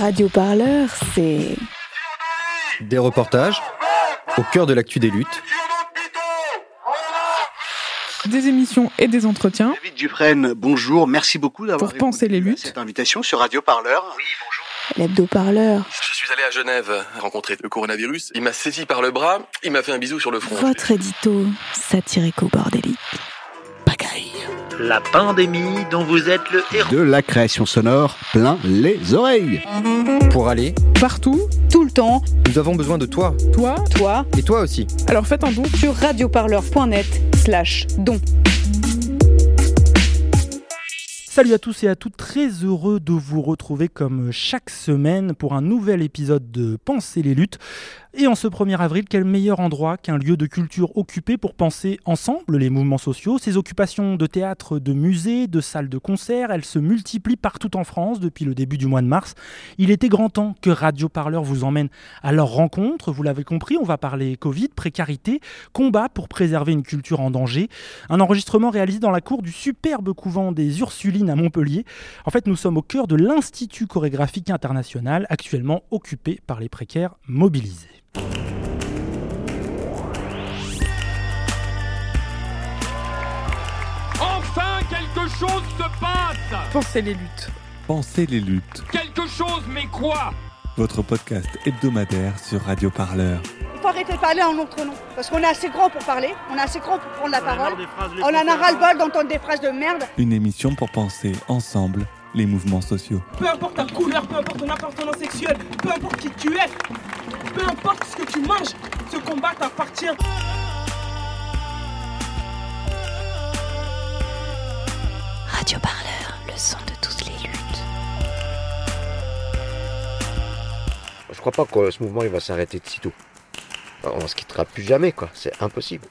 Radio Parleur, c'est. Des reportages au cœur de l'actu des luttes. Des émissions et des entretiens David Dufresne, bonjour, merci beaucoup d'avoir pour penser les luttes. cette invitation sur Radio Parleur. Oui, bonjour. L'hebdo-parleur, Je suis allé à Genève rencontrer le coronavirus. Il m'a saisi par le bras, il m'a fait un bisou sur le front. votre édito satirico-bordélique. La pandémie dont vous êtes le héros. De la création sonore plein les oreilles. Pour aller, Partout, tout le temps, nous avons besoin de toi. toi. toi, Et toi aussi. Alors faites un don. sur radioparleur.net slash don. Salut à tous et à toutes, très heureux de vous retrouver comme chaque semaine pour un nouvel épisode de Penser les luttes. Et en ce 1er avril, quel meilleur endroit qu'un lieu de culture occupé pour penser ensemble les mouvements sociaux? Ces occupations de théâtre, de musées, de salles de concert, elles se multiplient partout en France depuis le début du mois de mars. Il était grand temps que Radio Parleur vous emmène à leur rencontre. Vous l'avez compris, on va parler Covid, précarité, combat pour préserver une culture en danger. Un enregistrement réalisé dans la cour du superbe couvent des Ursulines à Montpellier. En fait, nous sommes au cœur de l'Institut chorégraphique international, actuellement occupé par les précaires mobilisés. Enfin, quelque chose se passe Pensez les luttes. Pensez les luttes, Quelque chose, mais quoi? Votre podcast hebdomadaire sur Radio Parleur. Il faut arrêter de parler en notre nom. Parce qu'on est assez grand pour parler, on est assez grand pour prendre la parole. On en a ras-le-bol d'entendre des phrases de merde. Une émission pour penser ensemble les mouvements sociaux. Peu importe ta couleur, peu importe ton appartenance sexuelle, peu importe qui tu es, peu importe ce que tu manges, ce combat t'appartient. Radio Parleur, le son de toutes les luttes. Je crois pas que ce mouvement il va s'arrêter de sitôt. On se quittera plus jamais quoi, c'est impossible.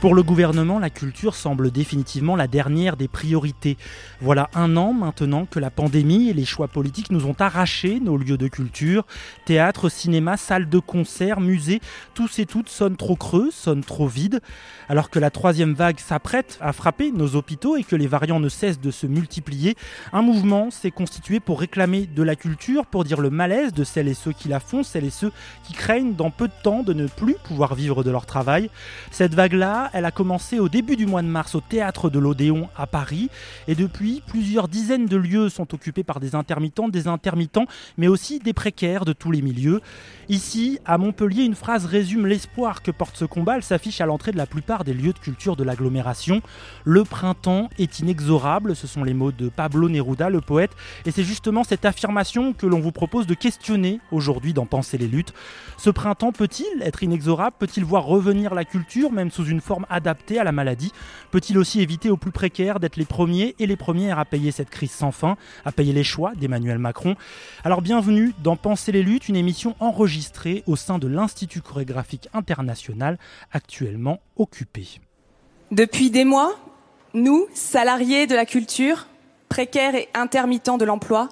Pour le gouvernement, la culture semble définitivement la dernière des priorités. Voilà un an maintenant que la pandémie et les choix politiques nous ont arraché nos lieux de culture. Théâtre, cinéma, salles de concert, musées, tous et toutes sonnent trop creux, sonnent trop vides. Alors que la troisième vague s'apprête à frapper nos hôpitaux et que les variants ne cessent de se multiplier, un mouvement s'est constitué pour réclamer de la culture, pour dire le malaise de celles et ceux qui la font, celles et ceux qui craignent dans peu de temps de ne plus pouvoir vivre de leur travail. Cette vague-là, elle a commencé au début du mois de mars au théâtre de l'Odéon à Paris et depuis plusieurs dizaines de lieux sont occupés par des intermittents, des intermittents, mais aussi des précaires de tous les milieux. Ici, à Montpellier, une phrase résume l'espoir que porte ce combat. Elle s'affiche à l'entrée de la plupart des lieux de culture de l'agglomération. Le printemps est inexorable, ce sont les mots de Pablo Neruda, le poète, et c'est justement cette affirmation que l'on vous propose de questionner aujourd'hui dans Penser les luttes. Ce printemps peut-il être inexorable? Peut-il voir revenir la culture, même sous une forme adaptée à la maladie Peut-il aussi éviter aux plus précaires d'être les premiers et les premières à payer cette crise sans fin, à payer les choix d'Emmanuel Macron? Alors bienvenue dans Penser les luttes, une émission enregistrée au sein de l'Institut chorégraphique international, actuellement occupé. Depuis des mois, nous, salariés de la culture, précaires et intermittents de l'emploi,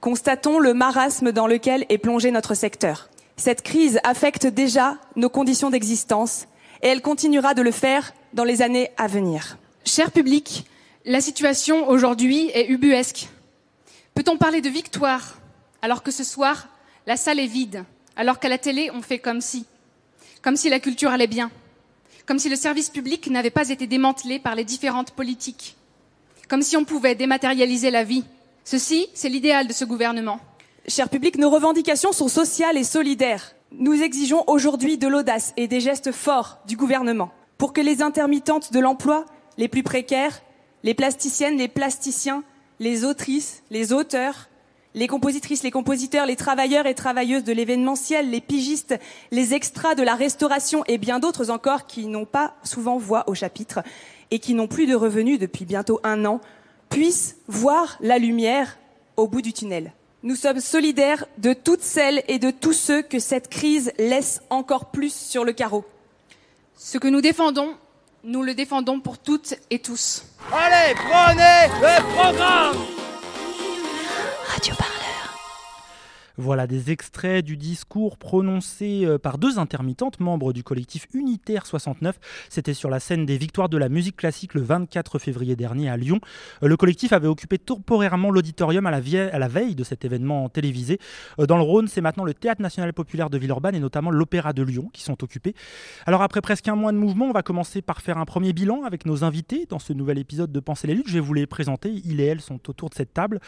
constatons le marasme dans lequel est plongé notre secteur. Cette crise affecte déjà nos conditions d'existence et elle continuera de le faire dans les années à venir. Cher public, la situation aujourd'hui est ubuesque. Peut-on parler de victoire alors que ce soir, la salle est vide, alors qu'à la télé, on fait comme si, comme si la culture allait bien, comme si le service public n'avait pas été démantelé par les différentes politiques, comme si on pouvait dématérialiser la vie? Ceci, c'est l'idéal de ce gouvernement. Cher public, nos revendications sont sociales et solidaires. Nous exigeons aujourd'hui de l'audace et des gestes forts du gouvernement pour que les intermittentes de l'emploi, les plus précaires, les plasticiennes, les plasticiens, les autrices, les auteurs, les compositrices, les compositeurs, les travailleurs et travailleuses de l'événementiel, les pigistes, les extras de la restauration et bien d'autres encore qui n'ont pas souvent voix au chapitre et qui n'ont plus de revenus depuis bientôt un an, puissent voir la lumière au bout du tunnel. Nous sommes solidaires de toutes celles et de tous ceux que cette crise laisse encore plus sur le carreau. Ce que nous défendons, nous le défendons pour toutes et tous. Allez, prenez le programme Radio Parleur. Voilà des extraits du discours prononcé euh, par deux intermittentes, membres du collectif Unitaire 69. C'était sur la scène des Victoires de la musique classique le 24 février dernier à Lyon. Euh, le collectif avait occupé temporairement l'auditorium à, la veille de cet événement télévisé. Euh, dans le Rhône, c'est maintenant le Théâtre national populaire de Villeurbanne et notamment l'Opéra de Lyon qui sont occupés. Alors après presque un mois de mouvement, on va commencer par faire un premier bilan avec nos invités dans ce nouvel épisode de Penser les luttes. Je vais vous les présenter. Il et elle sont autour de cette table.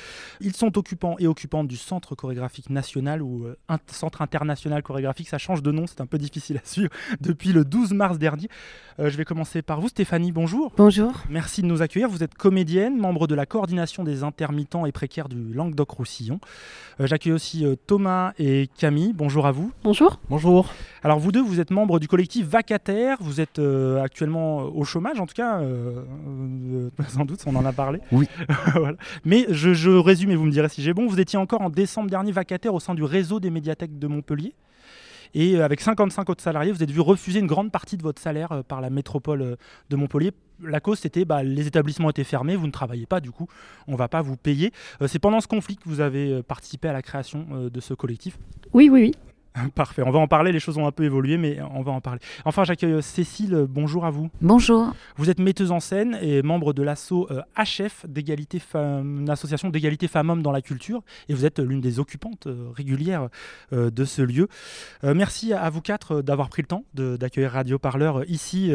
Ils sont occupants et occupantes du Centre chorégraphique national ou euh, un Centre international chorégraphique. Ça change de nom, c'est un peu difficile à suivre depuis le 12 mars dernier. Euh, je vais commencer par vous, Stéphanie. Bonjour. Bonjour. Merci de nous accueillir. Vous êtes comédienne, membre de la coordination des intermittents et précaires du Languedoc-Roussillon. Euh, j'accueille aussi Thomas et Camille. Bonjour à vous. Bonjour. Bonjour. Alors vous deux, vous êtes membres du collectif Vacataire. Vous êtes actuellement au chômage, en tout cas, sans doute, on en a parlé. Oui. Mais je, je résume et vous me direz si j'ai bon. Vous étiez encore en décembre dernier vacataire au sein du réseau des médiathèques de Montpellier. Et euh, avec 55 autres salariés, vous êtes vu refuser une grande partie de votre salaire euh, par la métropole euh, de Montpellier. La cause, c'était bah, les établissements étaient fermés, vous ne travaillez pas, du coup, on ne va pas vous payer. C'est pendant ce conflit que vous avez participé à la création de ce collectif Oui, oui, oui. Parfait, on va en parler, les choses ont un peu évolué, mais on va en parler. Enfin, j'accueille euh, Cécile, bonjour à vous. Bonjour. Vous êtes metteuse en scène et membre de l'asso HF, euh, d'égalité une association d'égalité femmes-hommes dans la culture, et vous êtes l'une des occupantes euh, régulières de ce lieu. Merci à vous quatre d'avoir pris le temps d'accueillir Radio Parleur ici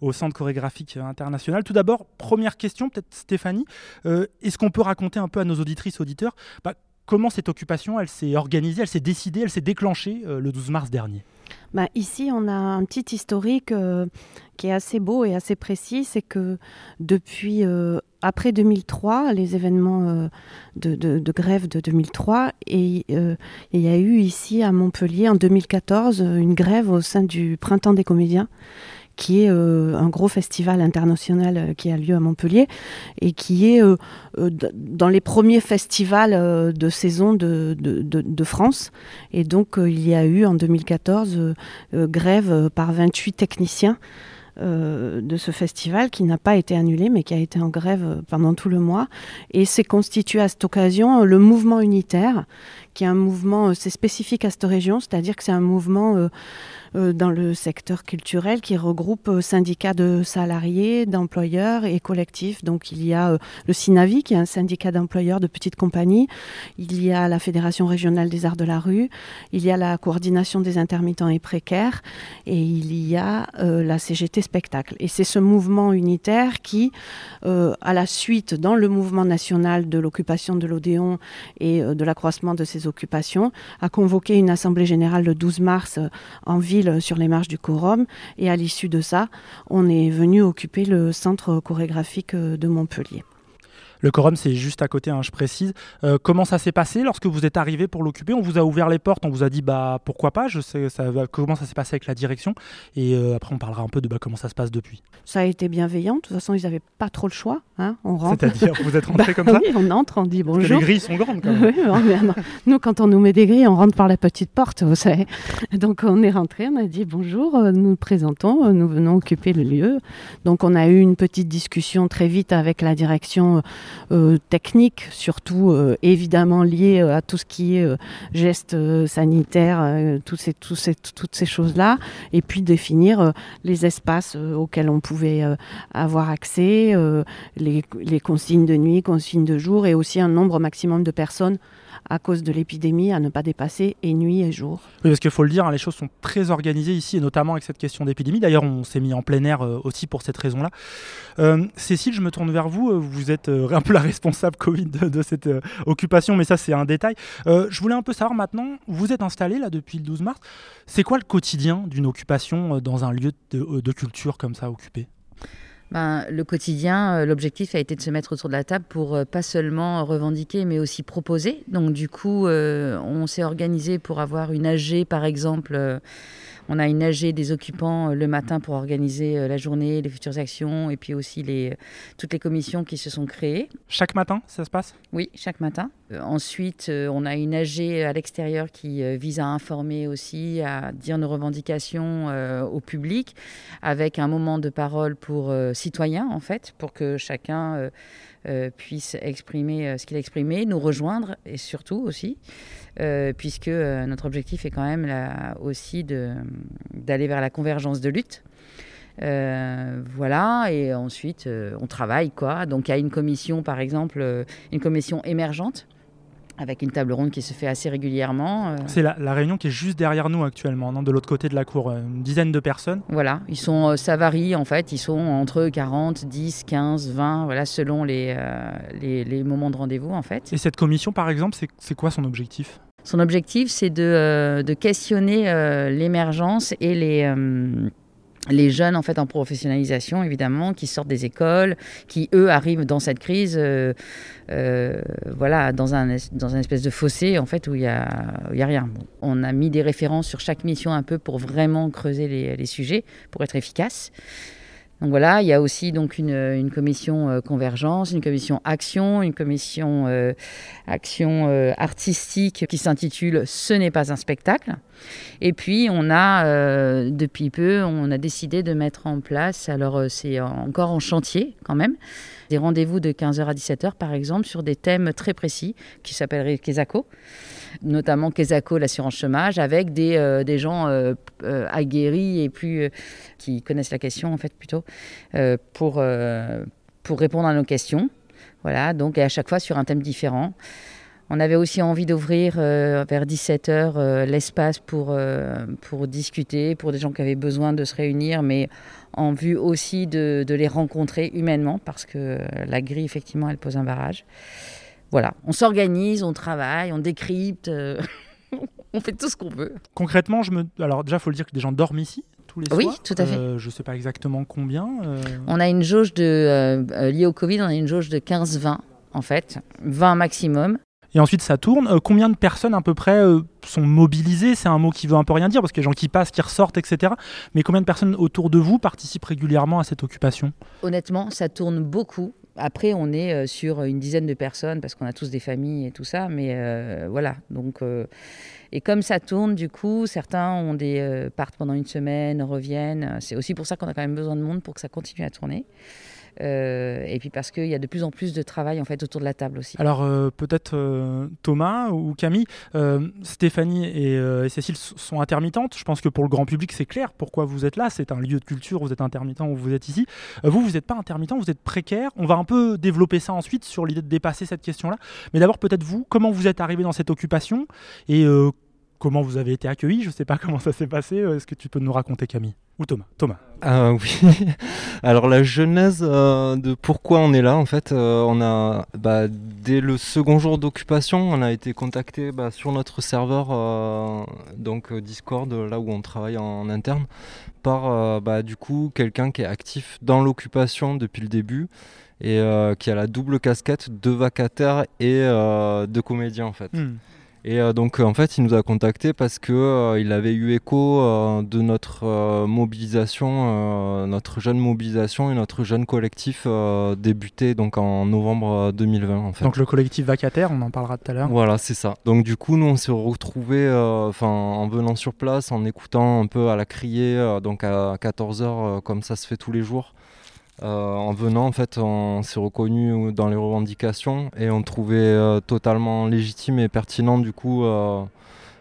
au Centre chorégraphique international. Tout d'abord, première question, peut-être Stéphanie, est-ce qu'on peut raconter un peu à nos auditrices, auditeurs, bah, comment cette occupation, elle s'est organisée, elle s'est décidée, elle s'est déclenchée euh, le 12 mars dernier bah, Ici, on a un petit historique euh, qui est assez beau et assez précis. C'est que depuis euh, après 2003, les événements de, grève de 2003, et il y a eu ici à Montpellier en 2014 une grève au sein du Printemps des comédiens qui est euh, un gros festival international euh, qui a lieu à Montpellier et qui est euh, dans les premiers festivals de saison de, France. Et donc il y a eu en 2014 grève par 28 techniciens. de ce festival qui n'a pas été annulé mais qui a été en grève pendant tout le mois et s'est constitué à cette occasion le mouvement unitaire qui est un mouvement c'est spécifique à cette région c'est-à-dire que c'est un mouvement dans le secteur culturel qui regroupe euh, syndicats de salariés, d'employeurs et collectifs. Donc il y a euh, le SINAVI qui est un syndicat d'employeurs de petites compagnies, il y a la Fédération régionale des arts de la rue, il y a la coordination des intermittents et précaires et il y a la CGT Spectacle. Et c'est ce mouvement unitaire qui, à la suite dans le mouvement national de l'occupation de l'Odéon et de l'accroissement de ces occupations, a convoqué une assemblée générale le 12 mars en ville sur les marches du Quorum. Et à l'issue de ça, on est venu occuper le centre chorégraphique de Montpellier. Le quorum, c'est juste à côté, hein, je précise. Euh, comment ça s'est passé lorsque vous êtes arrivé pour l'occuper? On vous a ouvert les portes, on vous a dit bah pourquoi pas? Je sais ça comment ça s'est passé avec la direction? Et euh, après, on parlera un peu de bah, comment ça se passe depuis. Ça a été bienveillant. De toute façon, ils n'avaient pas trop le choix. Hein. on rentre. C'est-à-dire, vous êtes rentré bah comme ça? Oui, on entre, on dit bonjour. Parce que les grilles sont grandes quand même. oui, nous, quand on nous met des grilles, on rentre par la petite porte, vous savez. Donc, on est rentré, on a dit bonjour, euh, nous nous présentons, nous venons occuper le lieu. Donc, on a eu une petite discussion très vite avec la direction technique surtout euh, évidemment lié euh, à tout ce qui est euh, gestes sanitaires, toutes ces choses-là, et puis définir les espaces auxquels on pouvait avoir accès, les consignes de nuit, consignes de jour, et aussi un nombre maximum de personnes à cause de l'épidémie à ne pas dépasser et nuit et jour. Oui, parce qu'il faut le dire, hein, les choses sont très organisées ici, et notamment avec cette question d'épidémie. D'ailleurs, on s'est mis en plein air euh, aussi pour cette raison-là. Euh, Cécile, je me tourne vers vous. Euh, vous êtes un peu la responsable Covid de, cette occupation, mais ça, c'est un détail. je voulais un peu savoir maintenant, vous êtes installé là depuis le 12 mars. C'est quoi le quotidien d'une occupation dans un lieu de culture comme ça occupé? Ben, le quotidien, euh, l'objectif a été de se mettre autour de la table pour euh, pas seulement revendiquer, mais aussi proposer. Donc du coup, euh, on s'est organisé pour avoir une AG, par exemple on a une AG des occupants euh, le matin pour organiser euh, la journée, les futures actions et puis aussi les, toutes les commissions qui se sont créées. Chaque matin, ça se passe? Oui, chaque matin. Euh, ensuite, on a une AG à l'extérieur qui vise à informer aussi, à dire nos revendications au public, avec un moment de parole pour citoyens, en fait, pour que chacun puisse exprimer ce qu'il a exprimé, nous rejoindre et surtout aussi. puisque notre objectif est quand même là, aussi d'aller vers la convergence de lutte. voilà, et ensuite on travaille quoi. Donc il y a une commission, par exemple, une commission émergente avec une table ronde qui se fait assez régulièrement. Euh. C'est la, réunion qui est juste derrière nous actuellement, non de l'autre côté de la cour, euh, une dizaine de personnes. Voilà, ils sont, euh, ça varie en fait, ils sont entre 40, 10, 15, 20, voilà, selon les, les, moments de rendez-vous en fait. Et cette commission par exemple, c'est quoi son objectif? Son objectif c'est de, de, questionner l'émergence et les les jeunes en fait en professionnalisation évidemment qui sortent des écoles qui eux arrivent dans cette crise euh, euh, voilà dans un dans espèce de fossé en fait où il y a il y a rien. On a mis des références sur chaque mission un peu pour vraiment creuser les, les sujets pour être efficace donc voilà, il y a aussi donc une, commission euh, convergence, une commission action, une commission euh, action euh, artistique qui s'intitule Ce n'est pas un spectacle. Et puis on a depuis peu, on a décidé de mettre en place, alors c'est encore en chantier quand même, des rendez-vous de 15h à 17h par exemple sur des thèmes très précis qui s'appelleraient Kesako notamment Kesako, l'assurance chômage, avec des, euh, des gens euh, euh, aguerris et plus qui connaissent la question en fait plutôt pour, pour répondre à nos questions. Voilà, donc à chaque fois sur un thème différent. On avait aussi envie d'ouvrir vers 17h l'espace pour, pour discuter, pour des gens qui avaient besoin de se réunir, mais en vue aussi de, de les rencontrer humainement, parce que la grille, effectivement, elle pose un barrage. Voilà, on s'organise, on travaille, on décrypte, euh, on fait tout ce qu'on veut. Concrètement, je me... alors déjà, il faut le dire que des gens dorment ici tous les oui, soirs. Oui, tout à fait. Euh, je ne sais pas exactement combien. Euh. On a une jauge de, liée au Covid, on a une jauge de 15-20 en fait, 20 maximum. Et ensuite, ça tourne. combien de personnes à peu près sont mobilisées? C'est un mot qui veut un peu rien dire parce qu'il y a des gens qui passent, qui ressortent, etc. Mais combien de personnes autour de vous participent régulièrement à cette occupation? Honnêtement, ça tourne beaucoup. Après, on est euh, sur une dizaine de personnes parce qu'on a tous des familles et tout ça, mais euh, voilà. Donc, euh, et comme ça tourne, du coup, certains ont des partent pendant une semaine, reviennent. C'est aussi pour ça qu'on a quand même besoin de monde pour que ça continue à tourner. Euh, et puis parce qu'il y a de plus en plus de travail en fait autour de la table aussi. Alors euh, peut-être euh, Thomas ou Camille, Stéphanie et, Cécile sont intermittentes. Je pense que pour le grand public c'est clair pourquoi vous êtes là. C'est un lieu de culture, vous êtes intermittent ou vous êtes ici. vous, vous n'êtes pas intermittent, vous êtes précaire. On va un peu développer ça ensuite sur l'idée de dépasser cette question-là. Mais d'abord peut-être vous, comment vous êtes arrivé dans cette occupation et comment vous avez été accueilli? Je ne sais pas comment ça s'est passé. Est-ce que tu peux nous raconter, Camille? Ou Thomas Thomas. Ah oui. Alors la genèse euh, de pourquoi on est là, en fait, euh, on a bah, dès le second jour d'occupation, on a été contacté bah, sur notre serveur, euh, donc Discord, là où on travaille en, interne, par bah, du coup quelqu'un qui est actif dans l'occupation depuis le début et qui a la double casquette de vacataire et de comédien en fait. Hmm. Et euh, donc en fait, il nous a contacté parce que euh, il avait eu écho euh, de notre mobilisation, notre jeune mobilisation et notre jeune collectif débuté donc en novembre 2020. En fait. Donc le collectif vacataire, on en parlera tout à l'heure. Voilà, c'est ça. Donc du coup, nous on s'est retrouvés, enfin en venant sur place, en écoutant un peu à la criée, donc à 14 h comme ça se fait tous les jours. Euh, en venant, en fait, on s'est reconnu dans les revendications et on trouvait euh, totalement légitime et pertinent du coup euh,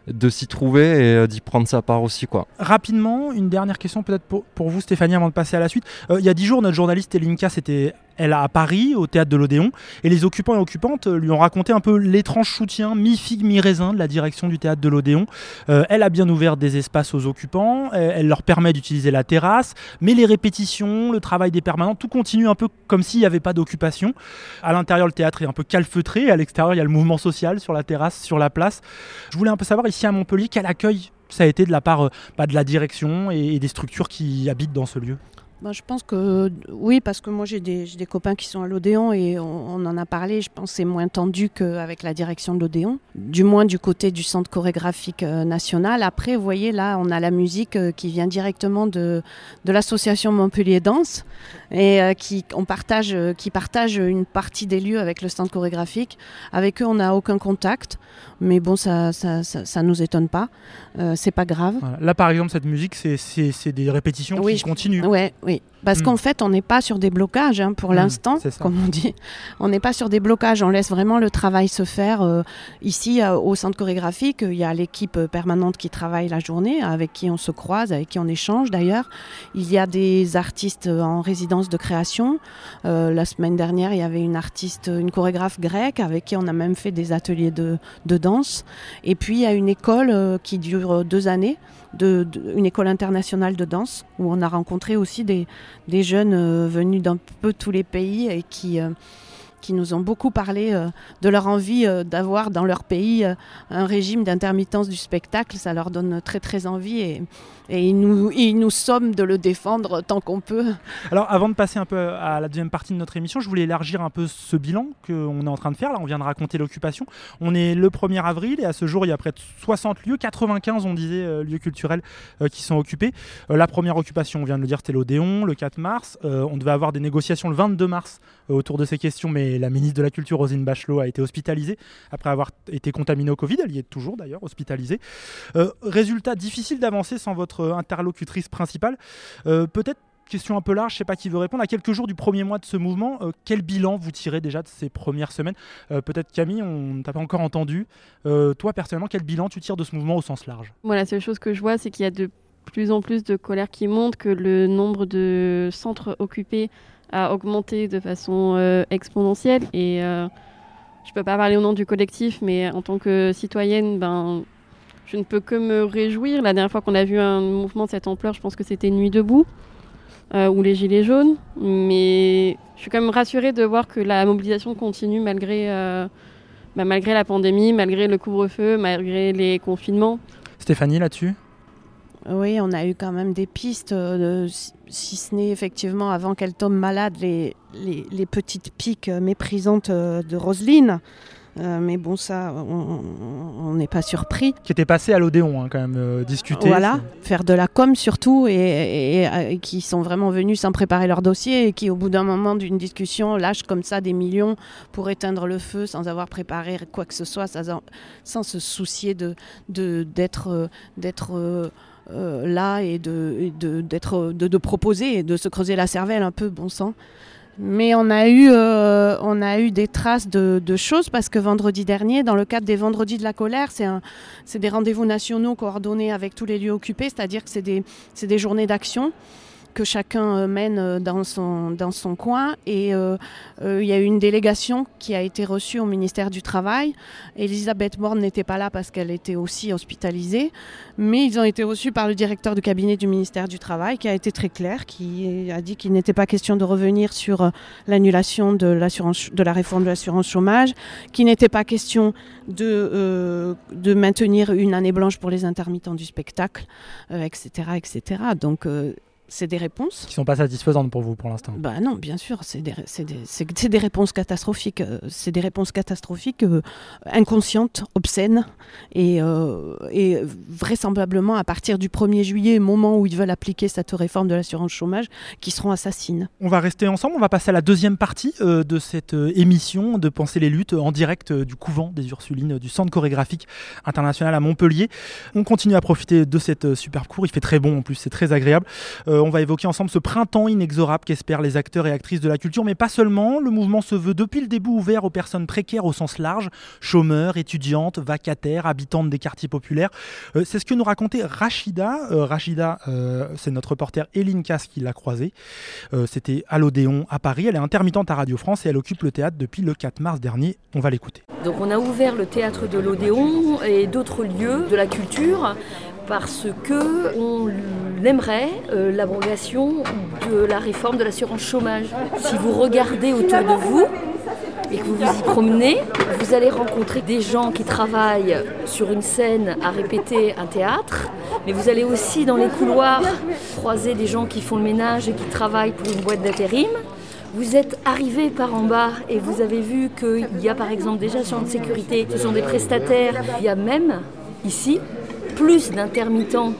de s'y trouver et d'y prendre sa part aussi. Quoi. Rapidement, une dernière question peut-être pour, pour, vous Stéphanie avant de passer à la suite. il y a dix jours, notre journaliste Elinka s'était elle à Paris, au théâtre de l'Odéon, et les occupants et occupantes lui ont raconté un peu l'étrange soutien mi-figue, mi-raisin de la direction du théâtre de l'Odéon. Euh, elle a bien ouvert des espaces aux occupants, elle leur permet d'utiliser la terrasse, mais les répétitions, le travail des permanents, tout continue un peu comme s'il n'y avait pas d'occupation. À l'intérieur, le théâtre est un peu calfeutré, à l'extérieur, il y a le mouvement social sur la terrasse, sur la place. Je voulais un peu savoir ici à Montpellier quel accueil ça a été de la part euh, bah, de la direction et des structures qui habitent dans ce lieu? Bah, je pense que oui, parce que moi j'ai des, des, copains qui sont à l'Odéon et on, en a parlé. Je pense que c'est moins tendu qu'avec la direction de l'Odéon, du moins du côté du centre chorégraphique euh, national. Après, vous voyez, là, on a la musique euh, qui vient directement de, de l'association Montpellier Danse et euh, qui, on partage, qui partage une partie des lieux avec le centre chorégraphique. Avec eux, on n'a aucun contact, mais bon, ça ça, ça, nous étonne pas. c'est pas grave. Là, par exemple, cette musique, c'est des répétitions qui continuent. Ouais, oui. Parce Hmm. qu'en fait, on n'est pas sur des blocages hein, pour Hmm, l'instant, comme on dit. On n'est pas sur des blocages. On laisse vraiment le travail se faire. euh, ici, euh, au centre chorégraphique, il y a l'équipe euh, permanente qui travaille la journée, avec qui on se croise, avec qui on échange d'ailleurs. Il y a des artistes en résidence de création. Euh, la semaine dernière, il y avait une artiste, une chorégraphe grecque, avec qui on a même fait des ateliers de, de danse. Et puis, il y a une école qui dure deux années, de, une école internationale de danse, où on a rencontré aussi des, des jeunes euh, venus d'un peu tous les pays et qui, euh, qui nous ont beaucoup parlé euh, de leur envie d'avoir dans leur pays un régime d'intermittence du spectacle. Ça leur donne très très envie et nous, nous somment de le défendre tant qu'on peut. Alors, avant de passer un peu à la deuxième partie de notre émission, je voulais élargir un peu ce bilan qu'on est en train de faire. Là, on vient de raconter l'occupation. On est le 1er avril et à ce jour, il y a près de 60 lieux, 95, on disait, euh, lieux culturels euh, qui sont occupés. Euh, la première occupation, on vient de le dire, c'était l'Odéon, le 4 mars. On devait avoir des négociations le 22 mars autour de ces questions, mais la ministre de la Culture, Rosine Bachelot, a été hospitalisée après avoir été contaminée au Covid. Elle y est toujours d'ailleurs, hospitalisée. Résultat, difficile d'avancer sans votre interlocutrice principale. Euh, Peut-être question un peu large, je ne sais pas qui veut répondre. À quelques jours du premier mois de ce mouvement, euh, quel bilan vous tirez déjà de ces premières semaines? Euh, Peut-être Camille, on ne t'a pas encore entendu. Toi, personnellement, quel bilan tu tires de ce mouvement au sens large? Moi, la seule chose que je vois, c'est qu'il y a de plus en plus de colère qui monte, que le nombre de centres occupés a augmenté de façon exponentielle. Et je peux pas parler au nom du collectif, mais en tant que citoyenne, ben, je ne peux que me réjouir. La dernière fois qu'on a vu un mouvement de cette ampleur, je pense que c'était Nuit debout. euh, ou les Gilets jaunes. Mais je suis quand même rassurée de voir que la mobilisation continue malgré, euh, bah, malgré la pandémie, malgré le couvre-feu, malgré les confinements. Stéphanie, là-dessus? Oui, on a eu quand même des pistes, euh, de- si- ce n'est effectivement avant qu'elle tombe malade, les, les, les petites piques méprisantes euh, de Roselyne. Euh, mais bon, ça, on- n'est pas surpris. Qui était passé à l'Odéon, hein, quand même, euh, discuter. Voilà, faire de la com surtout, et, et- et, euh, qui sont vraiment venus sans préparer leur dossier, et qui au bout d'un moment d'une discussion lâchent comme ça des millions pour éteindre le feu sans avoir préparé quoi que ce soit, sans, sans se soucier de de- d'être d'être euh, là et de, et de, d'être, de, de proposer et de se creuser la cervelle un peu, bon sang. Mais on a eu, euh, on a eu des traces de, de choses parce que vendredi dernier, dans le cadre des Vendredis de la colère, c'est c'est des rendez-vous nationaux coordonnés avec tous les lieux occupés, c'est-à-dire que c'est des, c'est des journées d'action que chacun euh, mène euh, dans son, dans son coin. Et euh, il y a eu une délégation qui a été reçue au ministère du Travail. Elisabeth Borne n'était pas là parce qu'elle était aussi hospitalisée, mais ils ont été reçus par le directeur du cabinet du ministère du Travail qui a été très clair, qui a dit qu'il n'était pas question de revenir sur l'annulation de, de la réforme de l'assurance chômage, qu'il n'était pas question de, de maintenir une année blanche pour les intermittents du spectacle, etc., etc. Donc c'est des réponses. Qui sont pas satisfaisantes pour vous pour l'instant. Bah non, bien sûr, c'est des, réponses catastrophiques. euh, C'est des réponses catastrophiques, euh, inconscientes, obscènes, et, euh, et vraisemblablement à partir du 1er juillet, moment où ils veulent appliquer cette réforme de l'assurance chômage, qui seront assassines. On va rester ensemble, on va passer à la deuxième partie euh, de cette euh, émission de Penser les luttes en direct euh, du couvent des Ursulines du Centre chorégraphique international à Montpellier. On continue à profiter de cette euh, superbe cour, il fait très bon en plus, c'est très agréable. Euh, on va évoquer ensemble ce printemps inexorable qu'espèrent les acteurs et actrices de la culture, mais pas seulement. Le mouvement se veut depuis le début ouvert aux personnes précaires au sens large, chômeurs, étudiantes, vacataires, habitantes des quartiers populaires. Euh, c'est ce que nous racontait Rachida. Euh, Rachida, euh, c'est notre reporter Eline Casse qui l'a croisée. C'était à l'Odéon à Paris. Elle est intermittente à Radio France et elle occupe le théâtre depuis le 4 mars dernier. On va l'écouter. Donc on a ouvert le théâtre de l'Odéon et d'autres lieux de la culture parce que on aimerait euh, l'abrogation de la réforme de l'assurance chômage. Si vous regardez autour de vous et que vous vous y promenez, vous allez rencontrer des gens qui travaillent sur une scène à répéter un théâtre, mais vous allez aussi dans les couloirs croiser des gens qui font le ménage et qui travaillent pour une boîte d'intérim. Vous êtes arrivé par en bas et vous avez vu qu'il y a par exemple des agents de sécurité, ce sont des prestataires. Il y a même ici plus d'intermittents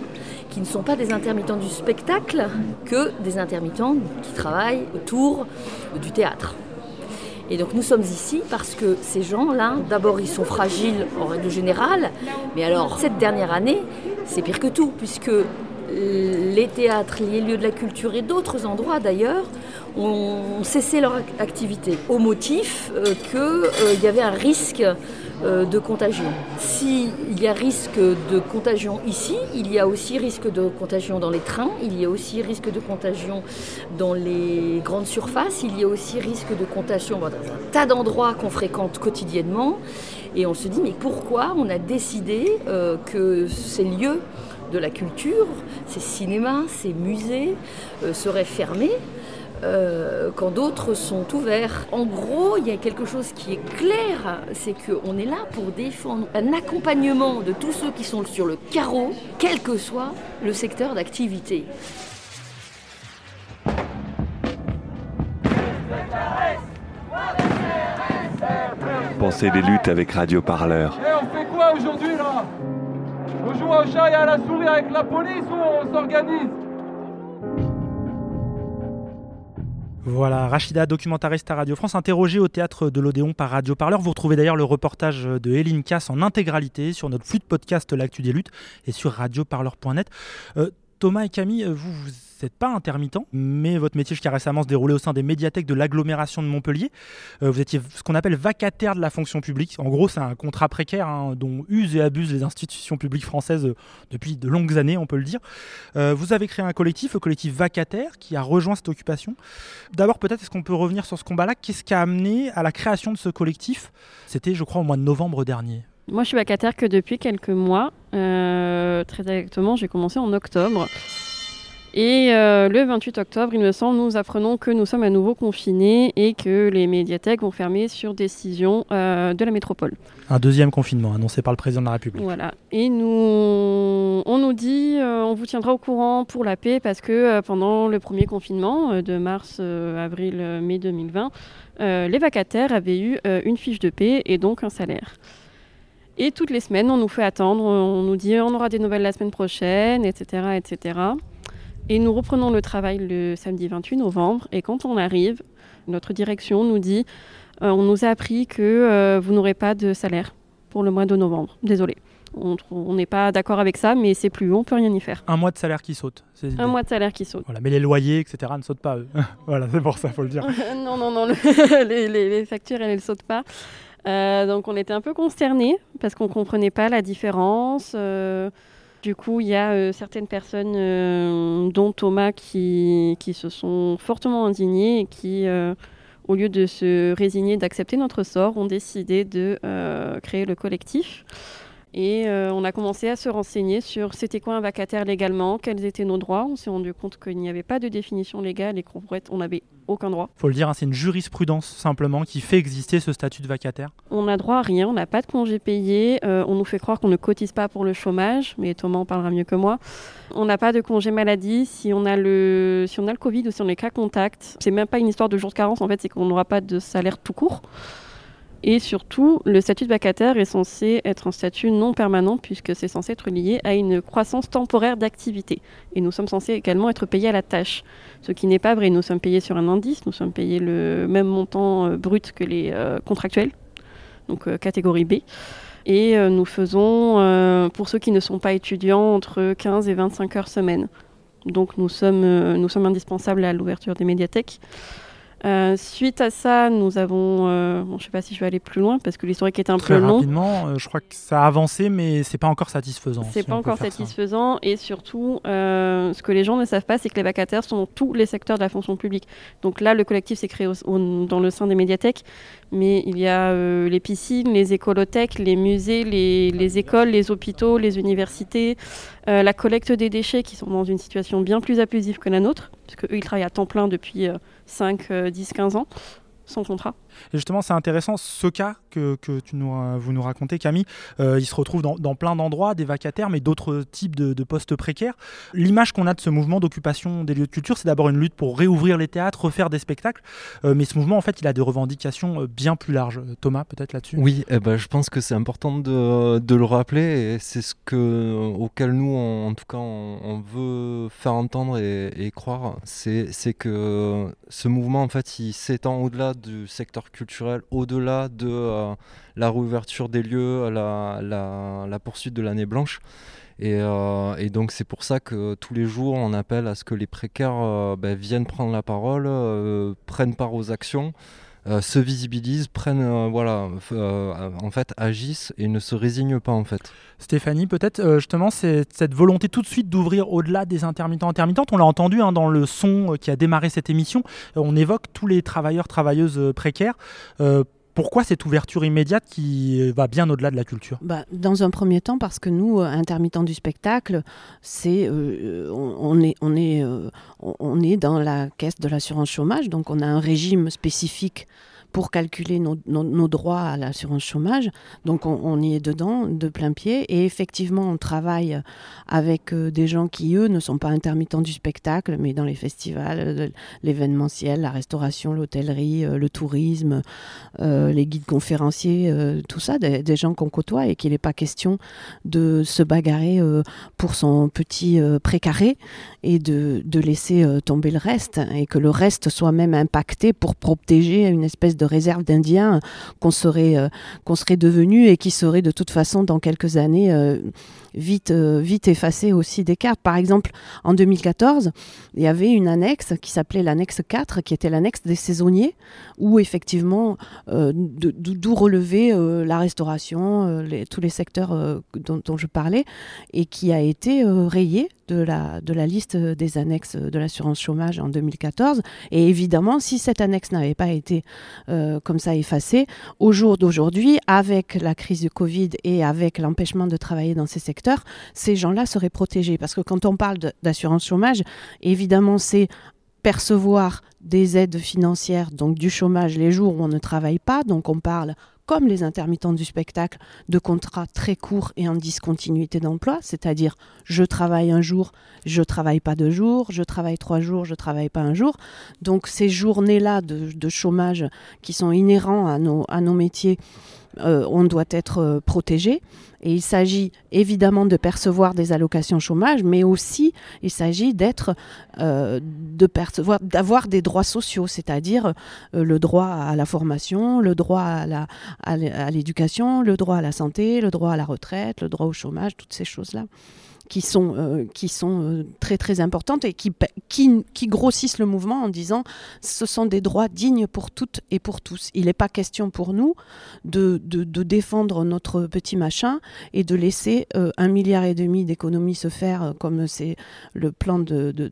qui ne sont pas des intermittents du spectacle que des intermittents qui travaillent autour du théâtre. Et donc nous sommes ici parce que ces gens-là, d'abord ils sont fragiles en règle générale, mais alors cette dernière année, c'est pire que tout, puisque les théâtres, les lieux de la culture et d'autres endroits d'ailleurs ont cessé leur activité au motif qu'il y avait un risque euh, de contagion. S'il y a risque de contagion ici, il y a aussi risque de contagion dans les trains, il y a aussi risque de contagion dans les grandes surfaces, il y a aussi risque de contagion dans un tas d'endroits qu'on fréquente quotidiennement. Et on se dit, mais pourquoi on a décidé euh, que ces lieux de la culture, ces cinémas, ces musées euh, seraient fermés euh, quand d'autres sont ouverts. En gros, il y a quelque chose qui est clair, c'est qu'on est là pour défendre un accompagnement de tous ceux qui sont sur le carreau, quel que soit le secteur d'activité. Pensez les luttes avec Radio Parleur. Et on fait quoi aujourd'hui là? On joue au chat et à la souris avec la police ou on s'organise? Voilà, Rachida, documentariste à Radio France, interrogée au théâtre de l'Odéon par Radio Parleur. Vous retrouvez d'ailleurs le reportage de Hélène Cass en intégralité sur notre flux de podcast L'Actu des Luttes et sur radioparleur.net. Euh, Thomas et Camille, vous, vous n'êtes pas intermittent, mais votre métier jusqu'à récemment se déroulait au sein des médiathèques de l'agglomération de Montpellier. Euh, vous étiez ce qu'on appelle vacataire de la fonction publique. En gros, c'est un contrat précaire hein, dont usent et abusent les institutions publiques françaises euh, depuis de longues années, on peut le dire. Euh, vous avez créé un collectif, le collectif Vacataire, qui a rejoint cette occupation. D'abord, peut-être, est-ce qu'on peut revenir sur ce combat-là? Qu'est-ce qui a amené à la création de ce collectif? C'était, je crois, au mois de novembre dernier. Moi, je suis vacataire que depuis quelques mois. très exactement, j'ai commencé en octobre. Et euh, le 28 octobre, il me semble, nous apprenons que nous sommes à nouveau confinés et que les médiathèques vont fermer sur décision euh, de la métropole. Un deuxième confinement annoncé par le président de la République. Voilà. Et nous, on nous dit, euh, on vous tiendra au courant pour la paix parce que pendant le premier confinement de mars, avril, mai 2020, les vacataires avaient eu une fiche de paix et donc un salaire. Et toutes les semaines, on nous fait attendre, on nous dit on aura des nouvelles la semaine prochaine, etc., etc. Et nous reprenons le travail le samedi 28 novembre. Et quand on arrive, notre direction nous dit euh, on nous a appris que euh, vous n'aurez pas de salaire pour le mois de novembre. Désolé. On n'est pas d'accord avec ça, mais c'est plus, on peut rien y faire. Un mois de salaire qui saute. Un mois de salaire qui saute. Voilà, mais les loyers, etc., ne sautent pas, eux. voilà, c'est pour ça, faut le dire. non, non, non, les, les, factures, elles ne sautent pas. Euh, donc on était un peu consternés parce qu'on ne comprenait pas la différence. Du coup, il y a euh, certaines personnes, euh, dont Thomas, qui, se sont fortement indignées et qui, euh, au lieu de se résigner d'accepter notre sort, ont décidé de créer le collectif. Et on a commencé à se renseigner sur c'était quoi un vacataire légalement, quels étaient nos droits. On s'est rendu compte qu'il n'y avait pas de définition légale et qu'on avait aucun droit. Faut le dire, hein, c'est une jurisprudence simplement qui fait exister ce statut de vacataire. On n'a droit à rien, on n'a pas de congé payé, euh, on nous fait croire qu'on ne cotise pas pour le chômage, mais Thomas en parlera mieux que moi. On n'a pas de congé maladie si on a le si on a le Covid ou si on est cas contact. C'est même pas une histoire de jours de carence en fait, c'est qu'on n'aura pas de salaire tout court. Et surtout, le statut de vacataire est censé être un statut non permanent puisque c'est censé être lié à une croissance temporaire d'activité. Et nous sommes censés également être payés à la tâche, ce qui n'est pas vrai. Nous sommes payés sur un indice, nous sommes payés le même montant euh, brut que les euh, contractuels, donc euh, catégorie B. Et nous faisons, pour ceux qui ne sont pas étudiants, entre 15 et 25 heures semaine. Donc nous sommes, nous sommes indispensables à l'ouverture des médiathèques. Euh, suite à ça, nous avons. Euh, je ne sais pas si je vais aller plus loin parce que l'historique est un peu long. Rapidement, euh, je crois que ça a avancé, mais c'est pas encore satisfaisant. C'est pas encore satisfaisant et surtout, ce que les gens ne savent pas, c'est que les vacataires sont dans tous les secteurs de la fonction publique. Donc là, le collectif s'est créé dans le sein des médiathèques, mais il y a les piscines, les écolothèques, les musées, les, les écoles, les hôpitaux, les universités, la collecte des déchets qui sont dans une situation bien plus abusive que la nôtre, puisque eux, ils travaillent à temps plein depuis 5, 10, 15 ans sans contrat. Et justement, c'est intéressant, ce cas que, que tu nous, euh, vous nous racontez, Camille, euh, il se retrouve dans, plein d'endroits, des vacataires, mais d'autres types de, postes précaires. L'image qu'on a de ce mouvement d'occupation des lieux de culture, c'est d'abord une lutte pour réouvrir les théâtres, refaire des spectacles, euh, mais ce mouvement, en fait, il a des revendications bien plus larges. Thomas, peut-être là-dessus Oui, eh ben, je pense que c'est important de, de, le rappeler, c'est ce que, auquel nous, en tout cas, on, veut faire entendre et, et croire, c'est que ce mouvement, en fait, il s'étend au-delà du secteur culturel, au-delà de euh, la réouverture des lieux, la, la, poursuite de l'année blanche. Et, euh, et donc c'est pour ça que tous les jours on appelle à ce que les précaires euh, ben, viennent prendre la parole, prennent part aux actions. Euh, se visibilisent, prennent, euh, voilà, euh, agissent et ne se résignent pas, en fait. Stéphanie, peut-être justement cette volonté tout de suite d'ouvrir au-delà des intermittents intermittentes. On l'a entendu hein, dans le son qui a démarré cette émission. On évoque tous les travailleurs travailleuses précaires. Pourquoi cette ouverture immédiate qui euh, va bien au-delà de la culture? Bah, dans un premier temps, parce que nous, euh, intermittents du spectacle, c'est, euh, on est dans la caisse de l'assurance chômage, donc on a un régime spécifique pour calculer nos, droits à l'assurance chômage. Donc on, y est dedans de plein pied. Et effectivement, on travaille avec euh, des gens qui, eux, ne sont pas intermittents du spectacle, mais dans les festivals, euh, l'événementiel, la restauration, l'hôtellerie, euh, le tourisme, les guides conférenciers, tout ça, des, gens qu'on côtoie et qu'il n'est pas question de se bagarrer pour son petit précaré et de, de laisser tomber le reste et que le reste soit même impacté pour protéger une espèce de réserve d'Indiens qu'on serait, euh, qu'on serait devenu et qui serait de toute façon dans quelques années euh, vite, euh, vite effacé aussi des cartes. Par exemple, en 2014, il y avait une annexe qui s'appelait l'annexe 4, qui était l'annexe des saisonniers, où effectivement, euh, d'où relevait euh, la restauration, euh, tous les secteurs dont, je parlais, et qui a été euh, rayé de la, de la liste des annexes de l'assurance chômage en 2014. Et évidemment, si cette annexe n'avait pas été comme ça effacée, au jour d'aujourd'hui, avec la crise du Covid et avec l'empêchement de travailler dans ces secteurs, ces gens-là seraient protégés. Parce que quand on parle d'assurance chômage, évidemment, c'est percevoir des aides financières, donc du chômage les jours où on ne travaille pas. Donc on parle, comme les intermittents du spectacle, de contrats très courts et en discontinuité d'emploi, c'est-à-dire je travaille un jour, je travaille pas deux jours, je travaille trois jours, je travaille pas un jour. Donc ces journées-là de, de chômage qui sont inhérents à nos, à nos métiers, euh, on doit être euh, protégé. Et il s'agit évidemment de percevoir des allocations chômage, mais aussi il s'agit euh, d'avoir des droits sociaux, c'est-à-dire le droit à la formation, le droit à l'éducation, le droit à la santé, le droit à la retraite, le droit au chômage, toutes ces choses-là qui sont, euh, qui sont euh, très très importantes et qui, qui, qui grossissent le mouvement en disant ce sont des droits dignes pour toutes et pour tous. Il n'est pas question pour nous de, de, défendre notre petit machin et de laisser euh, un milliard et demi d'économies se faire comme c'est le plan de- de-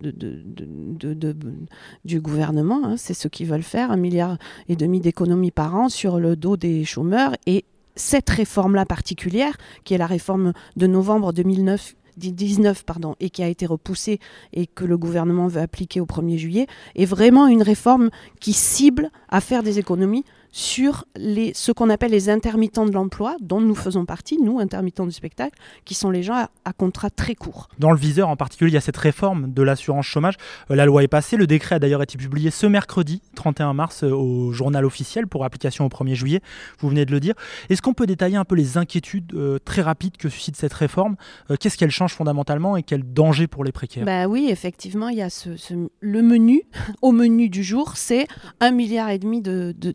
du gouvernement. hein. c'est ce qu'ils veulent faire, un milliard et demi d'économies par an sur le dos des chômeurs et cette réforme-là particulière, qui est la réforme de novembre 2009 19 pardon, et qui a été repoussée et que le gouvernement veut appliquer au 1er juillet, est vraiment une réforme qui cible à faire des économies sur les, ce qu'on appelle les intermittents de l'emploi, dont nous faisons partie, nous, intermittents du spectacle, qui sont les gens à, à contrat très court. Dans le viseur en particulier, il y a cette réforme de l'assurance chômage. Euh, la loi est passée, le décret a d'ailleurs été publié ce mercredi 31 mars euh, au journal officiel pour application au 1er juillet, vous venez de le dire. Est-ce qu'on peut détailler un peu les inquiétudes euh, très rapides que suscite cette réforme? Qu'est-ce qu'elle change fondamentalement et quel danger pour les précaires? Bah oui, effectivement, il y a ce, ce- le menu, au menu du jour, c'est un milliard et demi de- de-